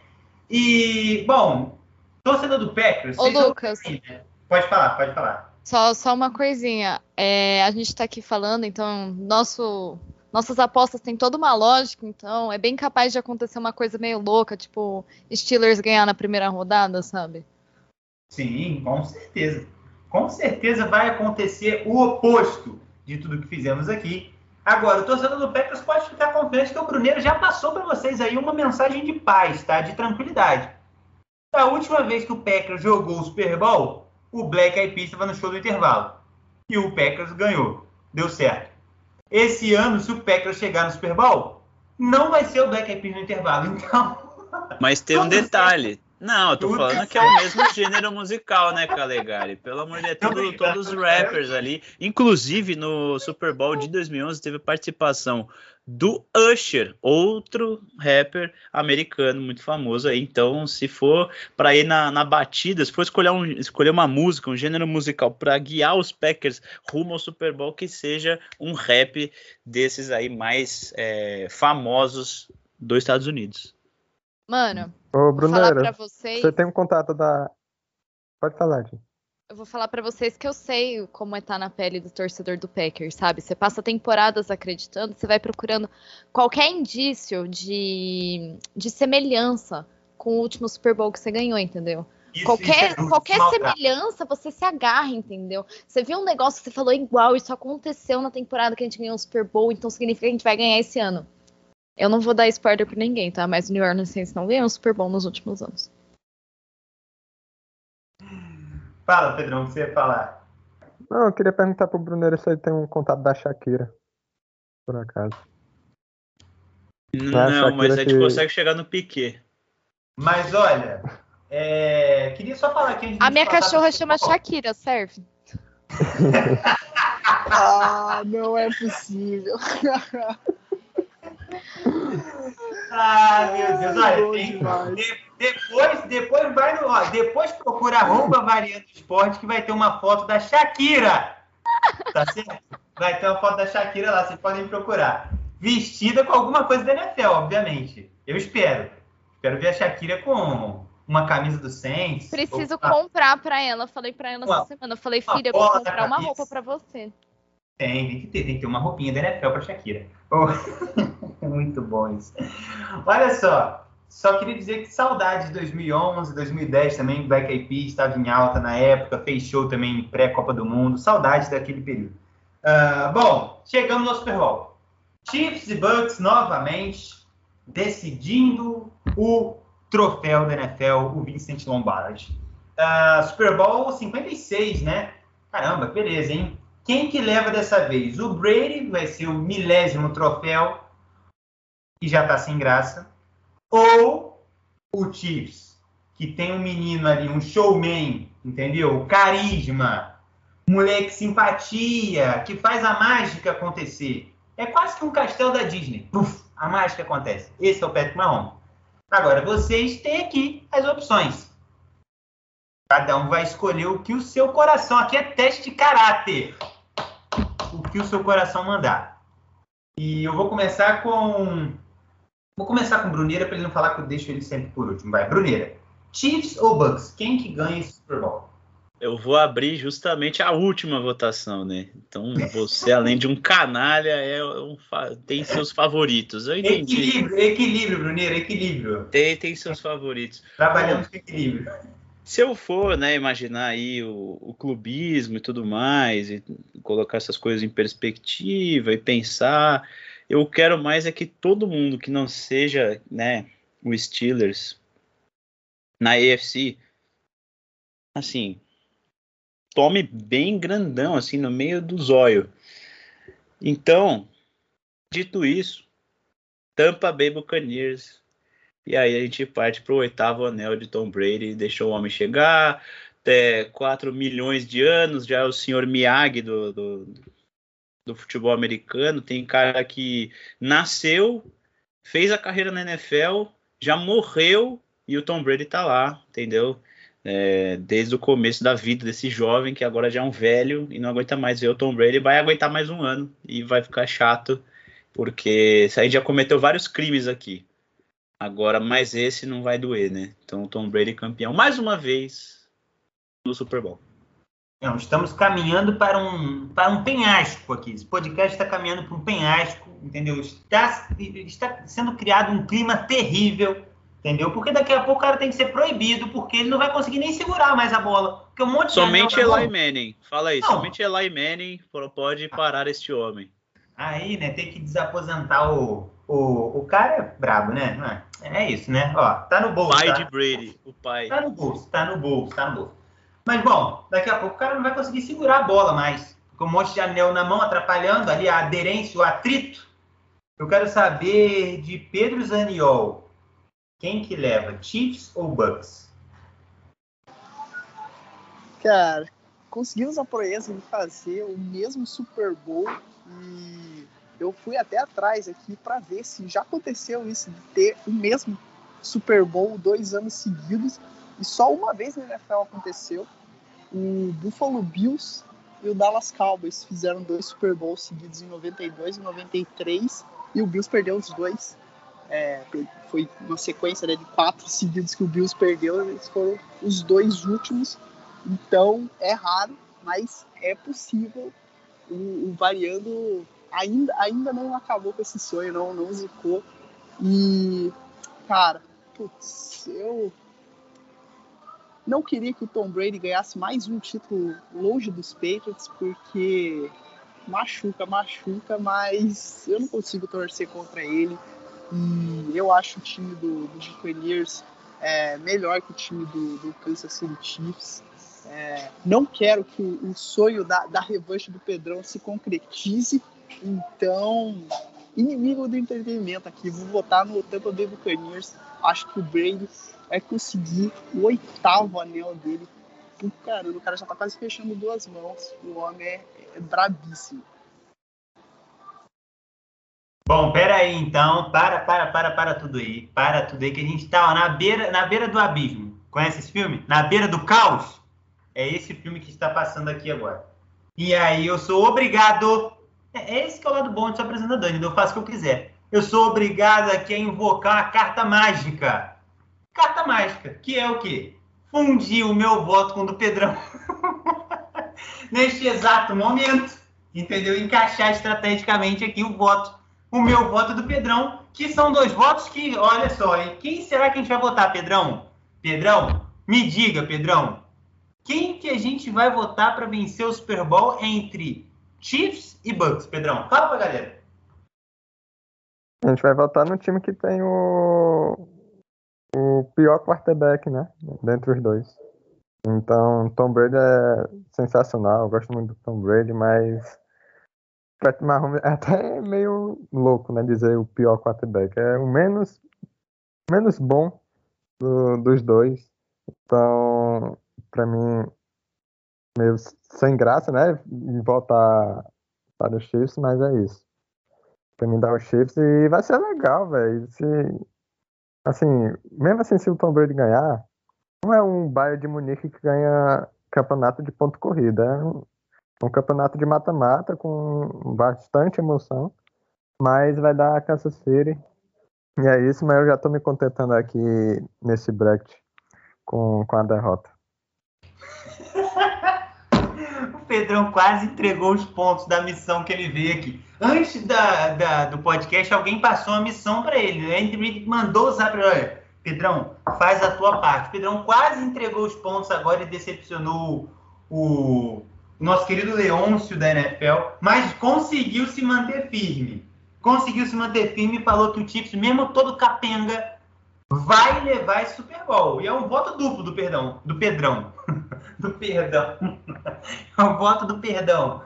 E, bom, torcedor do Packers... Ô, Lucas... né? Pode falar, pode falar. Só, só uma coisinha. É, a gente está aqui falando, então, nosso, nossas apostas têm toda uma lógica, então é bem capaz de acontecer uma coisa meio louca, tipo Steelers ganhar na primeira rodada, sabe? Sim, com certeza. Com certeza vai acontecer o oposto de tudo que fizemos aqui. Agora, o torcedor do Packers pode ficar confiante que o Bruneiro já passou para vocês aí uma mensagem de paz, tá? De tranquilidade. Da última vez que o Packers jogou o Super Bowl, o Black Eyed Peas estava no show do intervalo. E o Packers ganhou. Deu certo. Esse ano, se o Packers chegar no Super Bowl, não vai ser o Black Eyed Peas no intervalo. Então... Mas tem um detalhe. Não, eu tô falando que é o mesmo gênero musical, né, Calegari? Pelo amor de Deus, tudo, todos os rappers ali. Inclusive, no Super Bowl de 2011 teve participação do Usher, outro rapper americano muito famoso aí. Então, se for para ir na, na batida, se for escolher, um, escolher uma música, um gênero musical para guiar os Packers rumo ao Super Bowl, que seja um rap desses aí mais é, famosos dos Estados Unidos. Mano, Ô, Brunera, vocês... você tem um contato da. Pode falar, gente. Eu vou falar para vocês que eu sei como é estar tá na pele do torcedor do Packers, sabe? Você passa temporadas acreditando, você vai procurando qualquer indício de, de semelhança com o último Super Bowl que você ganhou, entendeu? Isso, qualquer isso é qualquer semelhança você se agarra, entendeu? Você viu um negócio que você falou igual, isso aconteceu na temporada que a gente ganhou o Super Bowl, então significa que a gente vai ganhar esse ano. Eu não vou dar spoiler pra ninguém, tá? Mas o New Orleans Saints não ganhou um Super Bowl nos últimos anos. Fala, Pedrão, o que você ia falar? Não, eu queria perguntar pro Brunero se ele tem um contato da Shakira. Por acaso. Não, não mas a gente que... consegue chegar no Piquet. Mas olha, é... queria só falar aqui. A, a minha cachorra chama Shakira, serve. ah, não é possível. Ah, meu Deus, olha, tem, de, depois, depois vai no, ó, depois procura arroba variando esporte que vai ter uma foto da Shakira. Tá certo? Vai ter uma foto da Shakira lá, vocês podem procurar. Vestida com alguma coisa da NFL, obviamente. Eu espero. Espero ver a Shakira com uma camisa do Saints. Preciso ou... comprar para ela. Falei para ela essa semana. Eu falei, filha, eu vou comprar uma roupa para você. Tem, tem que ter, tem que ter uma roupinha da NFL para Shakira. Oh, muito bom isso. Olha só, só queria dizer que saudade de 2011, 2010 também, Black Eyed Peas estava em alta na época, fez show também pré-Copa do Mundo, saudade daquele período. Uh, bom, chegamos ao Super Bowl. Chiefs e Bucks novamente decidindo o troféu da NFL, o Vincent Lombardi. Uh, Super Bowl 56, né? Caramba, beleza, hein? Quem que leva dessa vez? O Brady vai ser o milésimo troféu. e já tá sem graça, ou o Chiefs, que tem um menino ali, um showman, entendeu? Carisma, moleque simpatia, que faz a mágica acontecer. É quase que um castelo da Disney. Puf, a mágica acontece. Esse é o Patrick Mahomes. Agora, vocês têm aqui as opções. Cada um vai escolher o que o seu coração. Aqui é teste de caráter. O que o seu coração mandar. E eu vou começar com. Vou começar com Bruneira para ele não falar que eu deixo ele sempre por último. Vai, Bruneira. Chiefs ou Bucks? Quem que ganha esse Super Bowl? Eu vou abrir justamente a última votação, né? Então, você, além de um canalha, é um, tem seus favoritos. Eu entendi. Equilíbrio, equilíbrio, Bruneira, equilíbrio. Tem, tem seus favoritos. Trabalhamos com equilíbrio. Se eu for, né, imaginar aí o, o, clubismo e tudo mais, e colocar essas coisas em perspectiva e pensar, eu quero mais é que todo mundo que não seja, né, o Steelers na AFC, assim, tome bem grandão, assim, no meio do zóio. Então, dito isso, Tampa Bay Buccaneers. E aí a gente parte para o oitavo anel de Tom Brady, deixou o homem chegar, até 4 milhões de anos, já é o senhor Miyagi do, do, do futebol americano. Tem cara que nasceu, fez a carreira na NFL, já morreu e o Tom Brady tá lá, entendeu? é, desde o começo da vida desse jovem que agora já é um velho e não aguenta mais ver o Tom Brady, vai aguentar mais um ano e vai ficar chato, porque a gente já cometeu vários crimes aqui. Agora, mais esse não vai doer, né? Então, o Tom Brady campeão mais uma vez no Super Bowl. Não, estamos caminhando para um, para um penhasco aqui. Esse podcast está caminhando para um penhasco, entendeu? Está, está sendo criado um clima terrível Entendeu? Porque daqui a pouco o cara tem que ser proibido, porque ele não vai conseguir nem segurar mais a bola. Porque um monte somente de Eli Manning. Fala aí, não. somente Eli Manning pode parar este homem. Aí, né, tem que desaposentar o. O, o cara é brabo, né? É, é isso, né? Ó, tá no bolso. Pai tá? de Brady, o pai. Tá no bolso, tá no bolso, tá no bolso. Mas, bom, daqui a pouco o cara não vai conseguir segurar a bola mais. Com um monte de anel na mão, atrapalhando ali a aderência, o atrito. Eu quero saber de Pedro Zaniol. Quem que leva, Chiefs ou Bucks? Cara, conseguimos a proeza de fazer o mesmo Super Bowl e eu fui até atrás aqui para ver se já aconteceu isso de ter o mesmo Super Bowl dois anos seguidos e só uma vez na NFL aconteceu. O Buffalo Bills e o Dallas Cowboys fizeram dois Super Bowls seguidos em 92 e 93 e o Bills perdeu os dois é, foi uma sequência né, de quatro seguidos que o Bills perdeu, eles foram os dois últimos. Então é raro, mas é possível. O, o variando ainda, ainda não acabou com esse sonho, não, não zicou. E, cara, putz, eu não queria que o Tom Brady ganhasse mais um título longe dos Patriots, porque machuca, machuca, mas eu não consigo torcer contra ele. E eu acho o time do, do Buccaneers é, melhor que o time do, do Kansas City Chiefs. É, não quero que o, sonho da, da revanche do Pedrão se concretize. Então, inimigo do entretenimento aqui. Vou votar no Tampa Bay Buccaneers. Acho que o Brady vai conseguir o oitavo anel dele. Caramba, o cara já tá quase fechando duas mãos. O homem é, é brabíssimo. Bom, pera aí então, para, para, para, para tudo aí, para tudo aí que a gente tá ó, na beira, na beira do abismo. Conhece esse filme? Na beira do caos. É esse filme que está passando aqui agora. E aí eu sou obrigado, é, é esse que é o lado bom de ser apresentador, eu faço o que eu quiser. Eu sou obrigado aqui a invocar a carta mágica. Carta mágica, que é o quê? Fundir o meu voto com o do Pedrão. Neste exato momento, entendeu? Encaixar estrategicamente aqui o voto o meu voto do Pedrão, que são dois votos que, olha só, hein? quem será que a gente vai votar, Pedrão? Pedrão, me diga, Pedrão, quem que a gente vai votar para vencer o Super Bowl entre Chiefs e Bucks, Pedrão? Fala pra galera. A gente vai votar no time que tem o, o pior quarterback, né? Dentre os dois. Então, Tom Brady é sensacional. Eu gosto muito do Tom Brady, mas Patrick Mahomes é até meio louco, né? Dizer o pior quarterback. É o menos, menos bom do, dos dois. Então, pra mim, meio sem graça, né? Voltar para os Chiefs, mas é isso. Pra mim dar os Chiefs e vai ser legal, velho. Se, assim, mesmo assim, se o Tom Brady ganhar, não é um Bayern de Munique que ganha campeonato de ponto corrida. É um, um campeonato de mata-mata com bastante emoção, mas vai dar Kansas City. E é isso, mas eu já tô me contentando aqui nesse bracket com, com a derrota. Pedrão quase entregou os pontos da missão que ele veio aqui. Antes da, da do podcast, alguém passou a missão para ele. O Andy mandou usar para ele. Pedrão, faz a tua parte. Pedrão quase entregou os pontos agora e decepcionou o, o nosso querido Leôncio da NFL, mas conseguiu se manter firme. Conseguiu se manter firme e falou que o Chiefs, mesmo todo capenga, vai levar esse Super Bowl. E é um voto duplo do perdão, do Pedrão. do perdão. é um voto do perdão.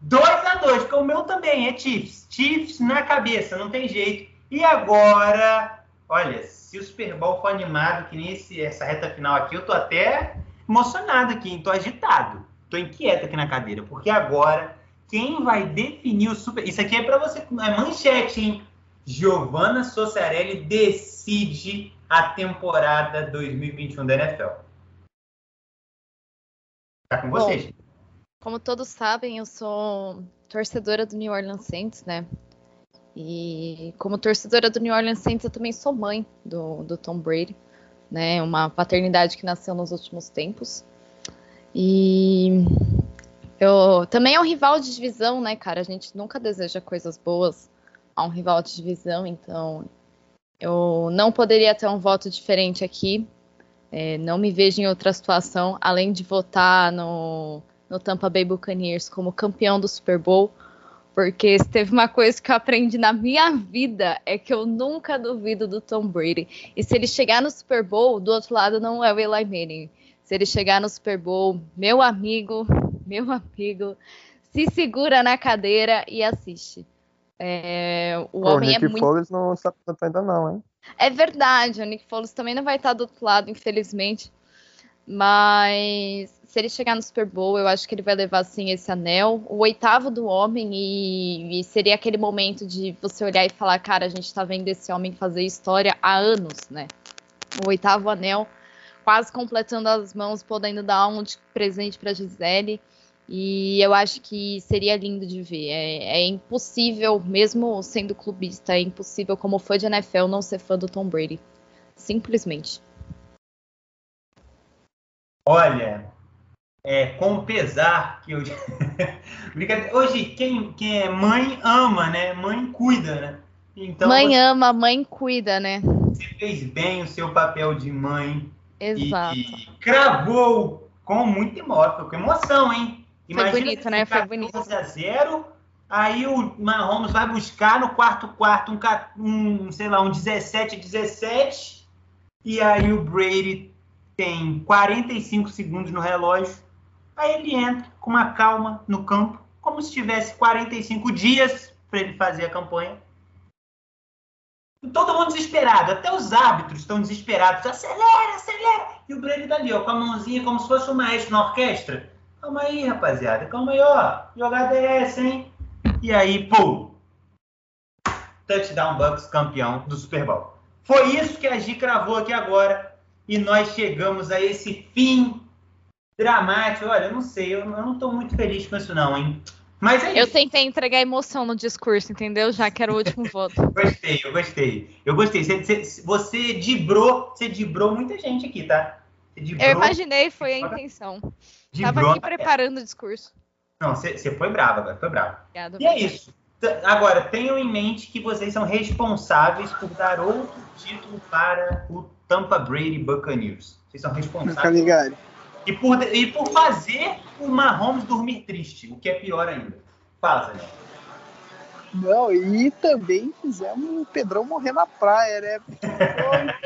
2 a 2 que o meu também é Chiefs. Chiefs na cabeça, não tem jeito. E agora, olha, se o Super Bowl for animado, que nem esse, essa reta final aqui, eu tô até emocionado aqui, tô agitado. Tô inquieto aqui na cadeira, porque agora quem vai definir o super. Isso aqui é para você. É manchete, hein? Giovanna Sossarelli decide a temporada 2021 da NFL. Tá com vocês. Bom, como todos sabem, eu sou torcedora do New Orleans Saints, né? E como torcedora do New Orleans Saints, eu também sou mãe do, do Tom Brady, né? Uma paternidade que nasceu nos últimos tempos. E eu também é um rival de divisão, né, cara? A gente nunca deseja coisas boas a um rival de divisão, então eu não poderia ter um voto diferente aqui. É, não me vejo em outra situação, além de votar no, no Tampa Bay Buccaneers como campeão do Super Bowl, porque se teve uma coisa que eu aprendi na minha vida é que eu nunca duvido do Tom Brady. E se ele chegar no Super Bowl, do outro lado não é o Eli Manning. Se ele chegar no Super Bowl, meu amigo, meu amigo, se segura na cadeira e assiste. É, o Pô, homem o Nick é muito. Foles não aposentou ainda não, hein? É verdade, o Nick Foles também não vai estar do outro lado, infelizmente. Mas se ele chegar no Super Bowl, eu acho que ele vai levar assim esse anel, o oitavo do homem, e, e, seria aquele momento de você olhar e falar, cara, a gente tá vendo esse homem fazer história há anos, né? O oitavo anel quase completando as mãos, podendo dar um de presente para Gisele. E eu acho que seria lindo de ver. É, é, impossível, mesmo sendo clubista, é impossível, como foi de NFL, não ser fã do Tom Brady. Simplesmente. Olha, é com pesar que eu. Hoje, quem, quem é mãe ama, né? Mãe cuida, né? Então, mãe você... ama, mãe cuida, né? Você fez bem o seu papel de mãe. Exato. E, e cravou com muito emoção, com emoção, hein? Imagina Foi bonito, né? Foi bonito. 11 a 0, aí o Mahomes vai buscar no quarto quarto um, um sei lá, um 17 17, e aí o Brady tem 45 segundos no relógio, aí ele entra com uma calma no campo, como se tivesse 45 dias para ele fazer a campanha Todo mundo desesperado, até os árbitros estão desesperados. Acelera, acelera! E o Brady dali, ó, com a mãozinha como se fosse o maestro na orquestra. Calma aí, rapaziada, calma aí, ó. Jogada é essa, hein? E aí, pum! Touchdown Bucks campeão do Super Bowl. Foi isso que a Gi cravou aqui agora. E nós chegamos a esse fim dramático. Olha, eu não sei, eu não estou muito feliz com isso, não, hein? Mas é eu tentei entregar emoção no discurso, entendeu? Já que era o último voto. gostei, eu gostei. Eu gostei. Você, você, você dibrou, você dibrou muita gente aqui, tá? Dibrou, eu imaginei, foi a intenção. Dibrou, Tava aqui preparando o discurso. Não, você, foi brava, agora, foi brava. Obrigada, e é isso. Agora, tenham em mente que vocês são responsáveis por dar outro título para o Tampa Brady Buccaneers. Vocês são responsáveis. E por, e por fazer o Mahomes dormir triste, o que é pior ainda. Fala, Zé. Não, e também fizemos o Pedrão morrer na praia, né?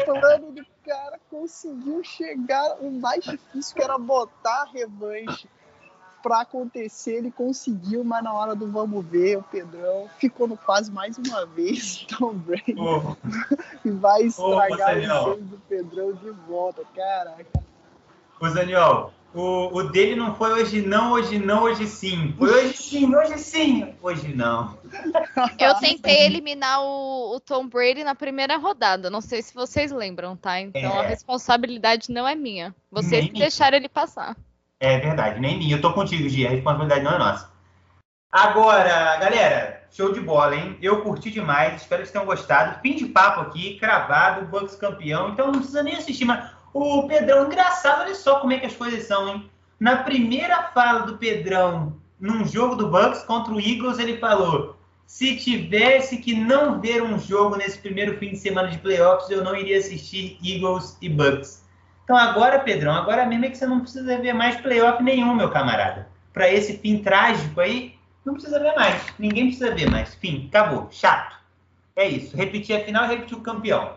o plano do cara conseguiu chegar o mais difícil, que era botar a revanche para acontecer, ele conseguiu, mas na hora do vamos ver, o Pedrão ficou no quase mais uma vez, Tom Brady. Oh. e vai estragar oh, o do Pedrão de volta, caraca. Ô, Daniel, o, o dele não foi hoje não, hoje não, hoje sim. Foi hoje sim, hoje sim, hoje não. Eu tentei eliminar o, o Tom Brady na primeira rodada. Não sei se vocês lembram, tá? Então é. a responsabilidade não é minha. Vocês que deixaram ele passar. É verdade, nem minha. Eu tô contigo, Gia. A responsabilidade não é nossa. Agora, galera, show de bola, hein? Eu curti demais. Espero que vocês tenham gostado. Fim de papo aqui, cravado, Bucks campeão. Então não precisa nem assistir, mas o Pedrão, engraçado, olha só como é que as coisas são, hein? Na primeira fala do Pedrão num jogo do Bucks contra o Eagles, ele falou: se tivesse que não ver um jogo nesse primeiro fim de semana de playoffs, eu não iria assistir Eagles e Bucks. Então agora, Pedrão, agora mesmo é que você não precisa ver mais playoff nenhum, meu camarada. Para esse fim trágico aí, não precisa ver mais. Ninguém precisa ver mais. Fim, acabou. Chato. É isso. Repetir a final repetir o campeão.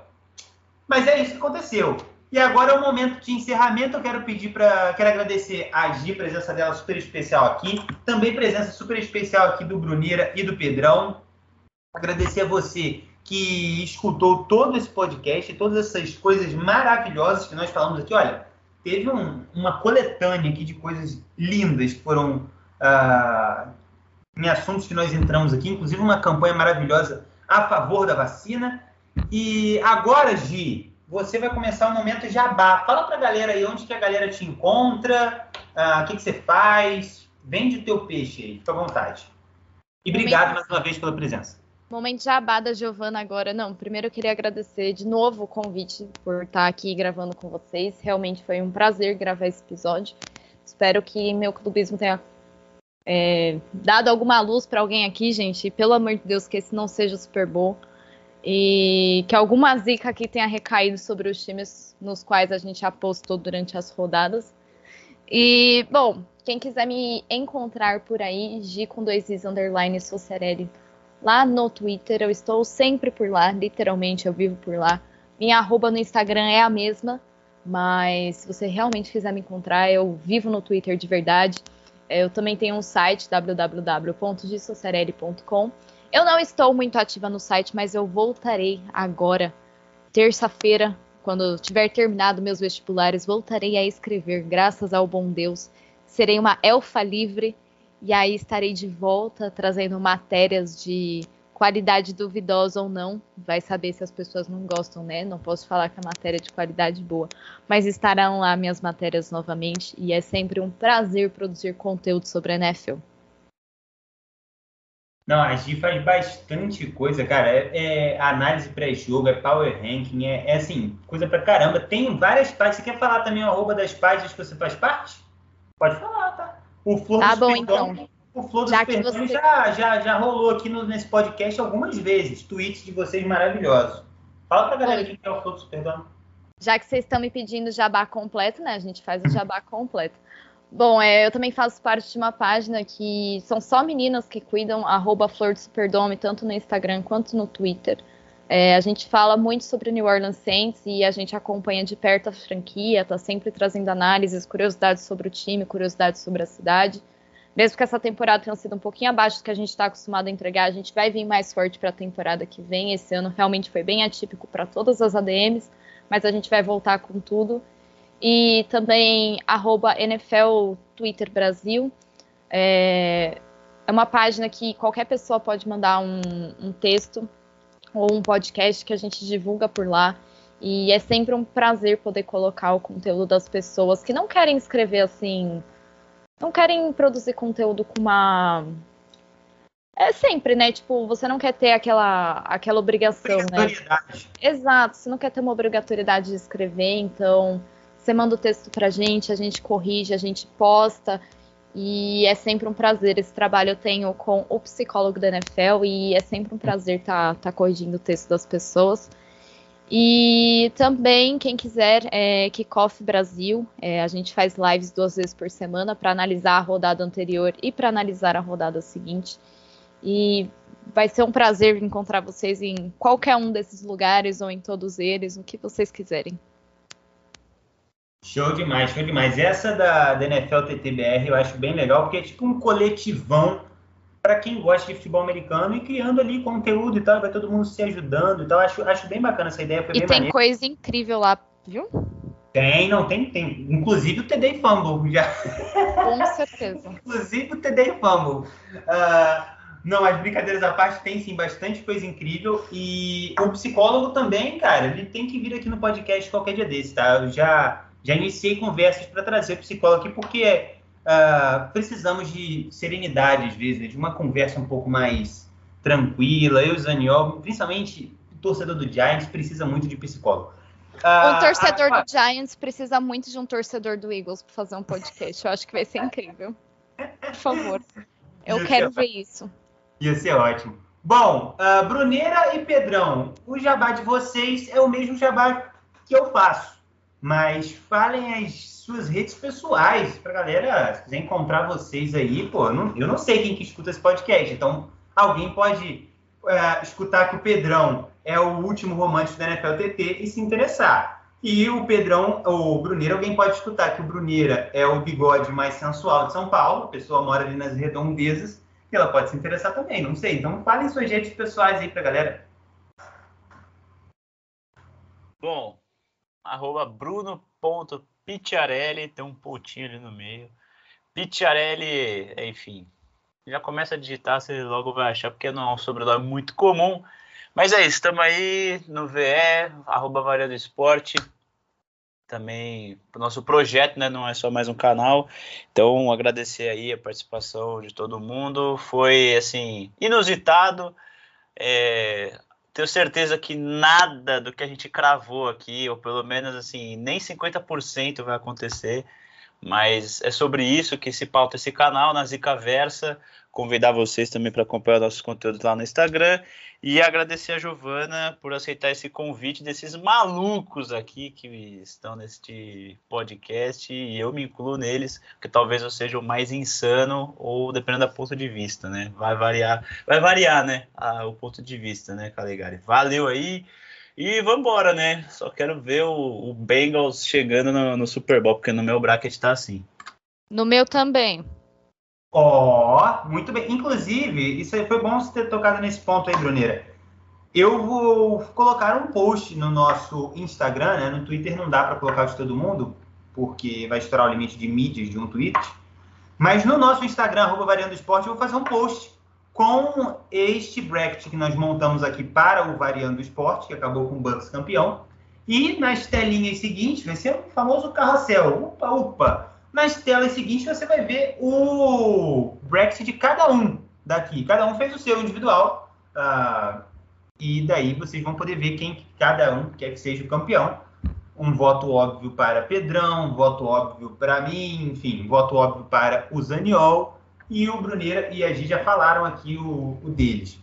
Mas é isso que aconteceu. E agora é o momento de encerramento. Eu quero pedir para. Quero agradecer a Gi, presença dela super especial aqui. Também presença super especial aqui do Brunira e do Pedrão. Agradecer a você que escutou todo esse podcast, todas essas coisas maravilhosas que nós falamos aqui. Olha, teve um, uma coletânea aqui de coisas lindas que foram uh, em assuntos que nós entramos aqui, inclusive uma campanha maravilhosa a favor da vacina. E agora, Gi, você vai começar o momento jabá. Fala pra galera aí onde que a galera te encontra, uh, o que, que você faz. Vende o teu peixe aí, fica à vontade. E obrigado momento... mais uma vez pela presença. Momento jabá da Giovana agora. Não, primeiro eu queria agradecer de novo o convite por estar aqui gravando com vocês. Realmente foi um prazer gravar esse episódio. Espero que meu clubismo tenha é, dado alguma luz para alguém aqui, gente. E, pelo amor de Deus, que esse não seja o Super Bowl e que alguma zica aqui tenha recaído sobre os times nos quais a gente apostou durante as rodadas. E, bom, quem quiser me encontrar por aí, G com dois is underline Socerelli, lá no Twitter, eu estou sempre por lá, literalmente eu vivo por lá. Minha arroba no Instagram é a mesma, mas se você realmente quiser me encontrar, eu vivo no Twitter de verdade. Eu também tenho um site, www.gissocerelli.com eu não estou muito ativa no site, mas eu voltarei agora, terça-feira, quando tiver terminado meus vestibulares, voltarei a escrever, graças ao bom Deus. Serei uma elfa livre e aí estarei de volta trazendo matérias de qualidade duvidosa ou não. Vai saber se as pessoas não gostam, né? Não posso falar que a matéria é de qualidade boa, mas estarão lá minhas matérias novamente e é sempre um prazer produzir conteúdo sobre a NFL. Não, a Gi faz bastante coisa, cara. É, é análise pré-jogo, é power ranking, é, é, assim, coisa pra caramba. Tem várias páginas. Você quer falar também o arroba das páginas que você faz parte? Pode falar, tá? O Flor tá bom, então. O Flor já você... já, já, já rolou aqui no, nesse podcast algumas vezes. Tweets de vocês maravilhosos. Fala pra galera o que é o Flor do Superdome. Já que vocês estão me pedindo jabá completo, né? A gente faz o jabá completo. Bom, é, eu também faço parte de uma página que são só meninas que cuidam, arroba Flor do Superdome, tanto no Instagram quanto no Twitter. É, a gente fala muito sobre New Orleans Saints e a gente acompanha de perto a franquia, tá sempre trazendo análises, curiosidades sobre o time, curiosidades sobre a cidade. Mesmo que essa temporada tenha sido um pouquinho abaixo do que a gente está acostumado a entregar, a gente vai vir mais forte para a temporada que vem. Esse ano realmente foi bem atípico para todas as ADMs, mas a gente vai voltar com tudo e também arroba NFL Twitter Brasil. É, é uma página que qualquer pessoa pode mandar um, um texto ou um podcast que a gente divulga por lá. E é sempre um prazer poder colocar o conteúdo das pessoas que não querem escrever assim, não querem produzir conteúdo com uma. É sempre, né? Tipo, você não quer ter aquela, aquela obrigação, né? Exato, você não quer ter uma obrigatoriedade de escrever, então você manda o texto pra gente, a gente corrige, a gente posta. E é sempre um prazer. Esse trabalho eu tenho com o psicólogo da NFL e é sempre um prazer estar tá, tá corrigindo o texto das pessoas. E também, quem quiser, é Kickoff Brasil. É, a gente faz lives duas vezes por semana para analisar a rodada anterior e para analisar a rodada seguinte. E vai ser um prazer encontrar vocês em qualquer um desses lugares ou em todos eles, o que vocês quiserem. Show demais, show demais. Essa da, da NFL TTBR eu acho bem legal, porque é tipo um coletivão para quem gosta de futebol americano e criando ali conteúdo e tal, vai todo mundo se ajudando e tal. Acho, acho bem bacana essa ideia. e tem maneiro. coisa incrível lá, viu? Tem, não, tem, tem. Inclusive o TD Fumble já. Com certeza. Inclusive o TD Fumble. Uh, não, as brincadeiras à parte tem sim bastante coisa incrível. E o psicólogo também, cara, ele tem que vir aqui no podcast qualquer dia desse, tá? Eu já, já iniciei conversas para trazer o psicólogo aqui, porque uh, precisamos de serenidade, às vezes, né? de uma conversa um pouco mais tranquila. Eu e o Zaniol, principalmente o torcedor do Giants, precisa muito de psicólogo. Uh, um torcedor a... do Giants precisa muito de um torcedor do Eagles para fazer um podcast. Eu acho que vai ser incrível. Por favor. Eu quero ver isso. Ia ser ótimo. Bom, uh, Bruneira e Pedrão, o jabá de vocês é o mesmo jabá que eu faço. Mas falem as suas redes pessoais pra galera, se quiser encontrar vocês aí, pô, eu não, eu não sei quem que escuta esse podcast, então alguém pode uh, escutar que o Pedrão é o último romântico da NFL TT e se interessar. E o Pedrão, o Bruneira, alguém pode escutar que o Bruneira é o bigode mais sensual de São Paulo, a pessoa mora ali nas redondezas que ela pode se interessar também, não sei. Então falem suas redes pessoais aí pra galera. Bom, arroba bruno.picciarelli, tem um pontinho ali no meio. Picciarelli, enfim, já começa a digitar, você logo vai achar, porque não é um sobrenome muito comum. Mas é isso, estamos aí no VE, arroba Variando Esporte também o nosso projeto, né? Não é só mais um canal. Então, agradecer aí a participação de todo mundo. Foi assim inusitado. É, tenho certeza que nada do que a gente cravou aqui, ou pelo menos assim, nem 50% vai acontecer. Mas é sobre isso que se pauta esse canal na Zica Versa. Convidar vocês também para acompanhar nossos conteúdos lá no Instagram. E agradecer a Giovana por aceitar esse convite desses malucos aqui que estão neste podcast. E eu me incluo neles, porque talvez eu seja o mais insano, ou dependendo do ponto de vista, né? Vai variar, vai variar, né? o ponto de vista, né, Calegari? Valeu aí. E vambora, né? Só quero ver o, o Bengals chegando no, no, Super Bowl, porque no meu bracket tá assim. No meu também. Ó, oh, muito bem. Inclusive, isso aí foi bom você ter tocado nesse ponto aí, Bruneira. Eu vou colocar um post no nosso Instagram, né? No Twitter não dá para colocar de todo mundo, porque vai estourar o limite de mídias de um tweet. Mas no nosso Instagram, arroba Variando Esporte, eu vou fazer um post com este bracket que nós montamos aqui para o Variando Esporte, que acabou com o Bucks campeão. E nas telinhas seguintes, vai ser o famoso carrossel. Upa, upa. Nas telas seguintes você vai ver o bracket de cada um daqui. Cada um fez o seu individual. Uh, e daí vocês vão poder ver quem cada um quer que seja o campeão. Um voto óbvio para Pedrão, um voto óbvio para mim, enfim, um voto óbvio para o Zaniol e o Bruneira e a Gi já falaram aqui o, o deles.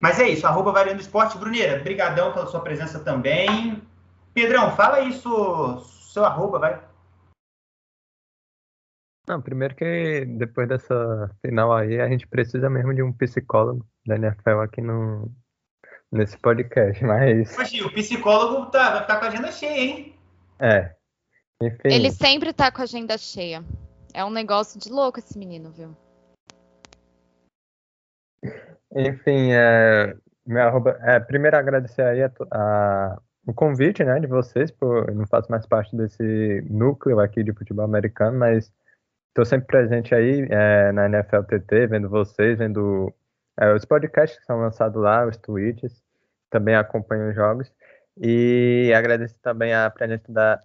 Mas é isso, arroba Variando Esporte. Bruneira, brigadão pela sua presença também. Pedrão, fala isso, seu arroba, vai. Não, primeiro que depois dessa final aí, a gente precisa mesmo de um psicólogo da NFL aqui no, nesse podcast, mas... Poxa, o psicólogo tá, vai ficar com a agenda cheia, hein? É, enfim. Ele sempre tá com a agenda cheia. É um negócio de louco esse menino, viu? Enfim, é, minha arroba, é, primeiro agradecer aí a, a, o convite né, de vocês, por, eu não faço mais parte desse núcleo aqui de futebol americano, mas estou sempre presente aí é, na NFL TT, vendo vocês, vendo é, os podcasts que são lançados lá, os tweets, também acompanho os jogos. E agradeço também a presença da,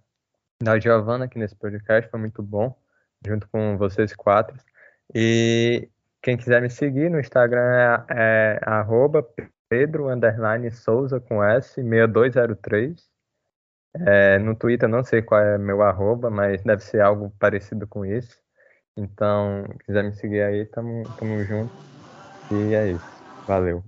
da Giovana aqui nesse podcast, foi muito bom junto com vocês quatro. E quem quiser me seguir no Instagram é, é Pedro Souza com S 6203. É, no Twitter não sei qual é meu arroba, mas deve ser algo parecido com isso. Então, quiser me seguir aí, tamo, tamo junto. E é isso. Valeu.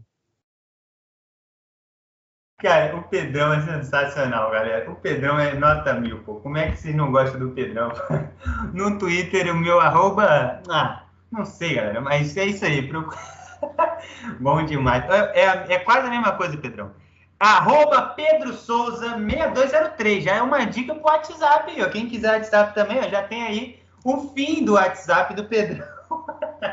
Cara, o Pedrão é sensacional, galera. O Pedrão é nota mil, pô. Como é que vocês não gostam do Pedrão? No Twitter, o meu arroba. Ah, não sei, galera, mas é isso aí. Bom demais. É, é, é, quase a mesma coisa, Pedrão. Arroba Pedro Souza 6203. Já é uma dica pro WhatsApp ó. Quem quiser WhatsApp também, ó, já tem aí o fim do WhatsApp do Pedrão.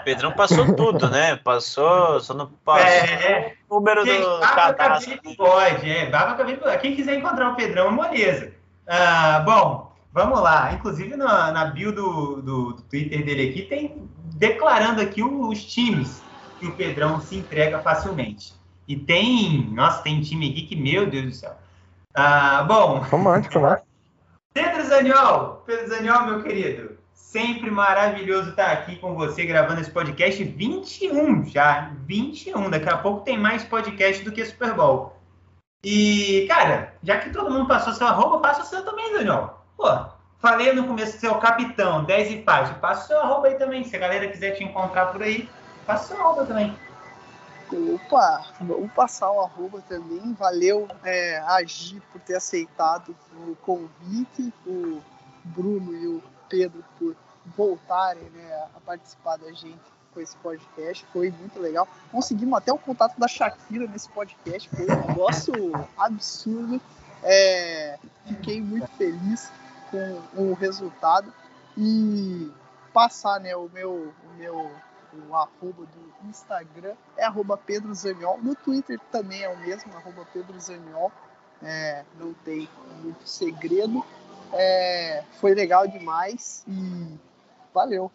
Pedrão passou tudo, né? Passou, só não passou É, o número do cadastro. e bigode, é, barba, cabelo bigode. Quem quiser encontrar o Pedrão, é moleza. Ah, bom, vamos lá. Inclusive, na, na bio do, do, do Twitter dele aqui, tem declarando aqui os times que o Pedrão se entrega facilmente. E tem, nossa, tem time aqui que, meu Deus do céu. Ah, bom, Romântico, né? Pedro Zaniol, Pedro Zaniol, meu querido, sempre maravilhoso estar aqui com você gravando esse podcast 21 já, 21. Daqui a pouco tem mais podcast do que Super Bowl. E, cara, já que todo mundo passou seu arroba, passa o seu também, Zaniol. Pô, falei no começo que você é o capitão, 10 e faixa, passa o seu arroba aí também. Se a galera quiser te encontrar por aí, passa o seu arroba também. Opa, vamos passar o arroba também. Valeu, é, Agi, por ter aceitado o convite, o Bruno e o Pedro por voltarem né, a participar da gente com esse podcast. Foi muito legal. Conseguimos até o contato da Shakira nesse podcast. Foi um negócio absurdo. É, fiquei muito feliz com o resultado. E passar né, o meu, o meu o arroba do Instagram é arroba Pedro Zaniol. No Twitter também é o mesmo, arroba Pedro Zaniol. É, não tem muito segredo. É, foi legal demais e valeu.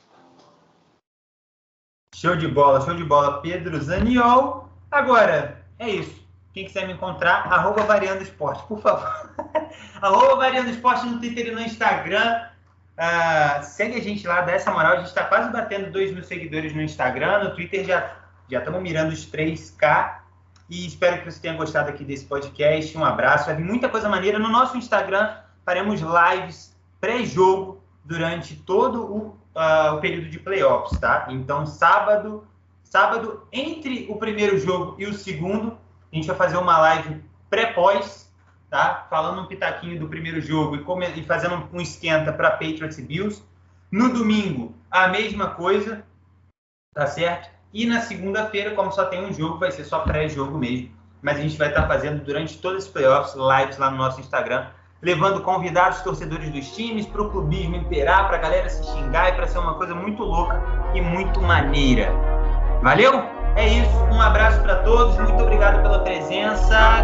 Show de bola, show de bola, Pedro Zaniol. Agora, é isso. Quem quiser me encontrar, arroba Variando Esporte, por favor. arroba Variando Esporte no Twitter e no Instagram. Uh, segue a gente lá, dá essa moral. A gente está quase batendo 2 mil seguidores no Instagram. No Twitter já estamos mirando os 3K. E espero que você tenha gostado aqui desse podcast. Um abraço. Vai vir muita coisa maneira. No nosso Instagram, faremos lives pré-jogo durante todo o, uh, o período de playoffs, tá? Então, sábado, sábado, entre o primeiro jogo e o segundo, a gente vai fazer uma live pré-pós, tá? Falando um pitaquinho do primeiro jogo e, e fazendo um esquenta para Patriots e Bills. No domingo, a mesma coisa, tá certo? E na segunda-feira, como só tem um jogo, vai ser só pré-jogo mesmo. Mas a gente vai estar fazendo durante todos os playoffs lives lá no nosso Instagram, levando convidados torcedores dos times para o clubismo imperar, para a galera se xingar e para ser uma coisa muito louca e muito maneira. Valeu? É isso. Um abraço para todos. Muito obrigado pela presença.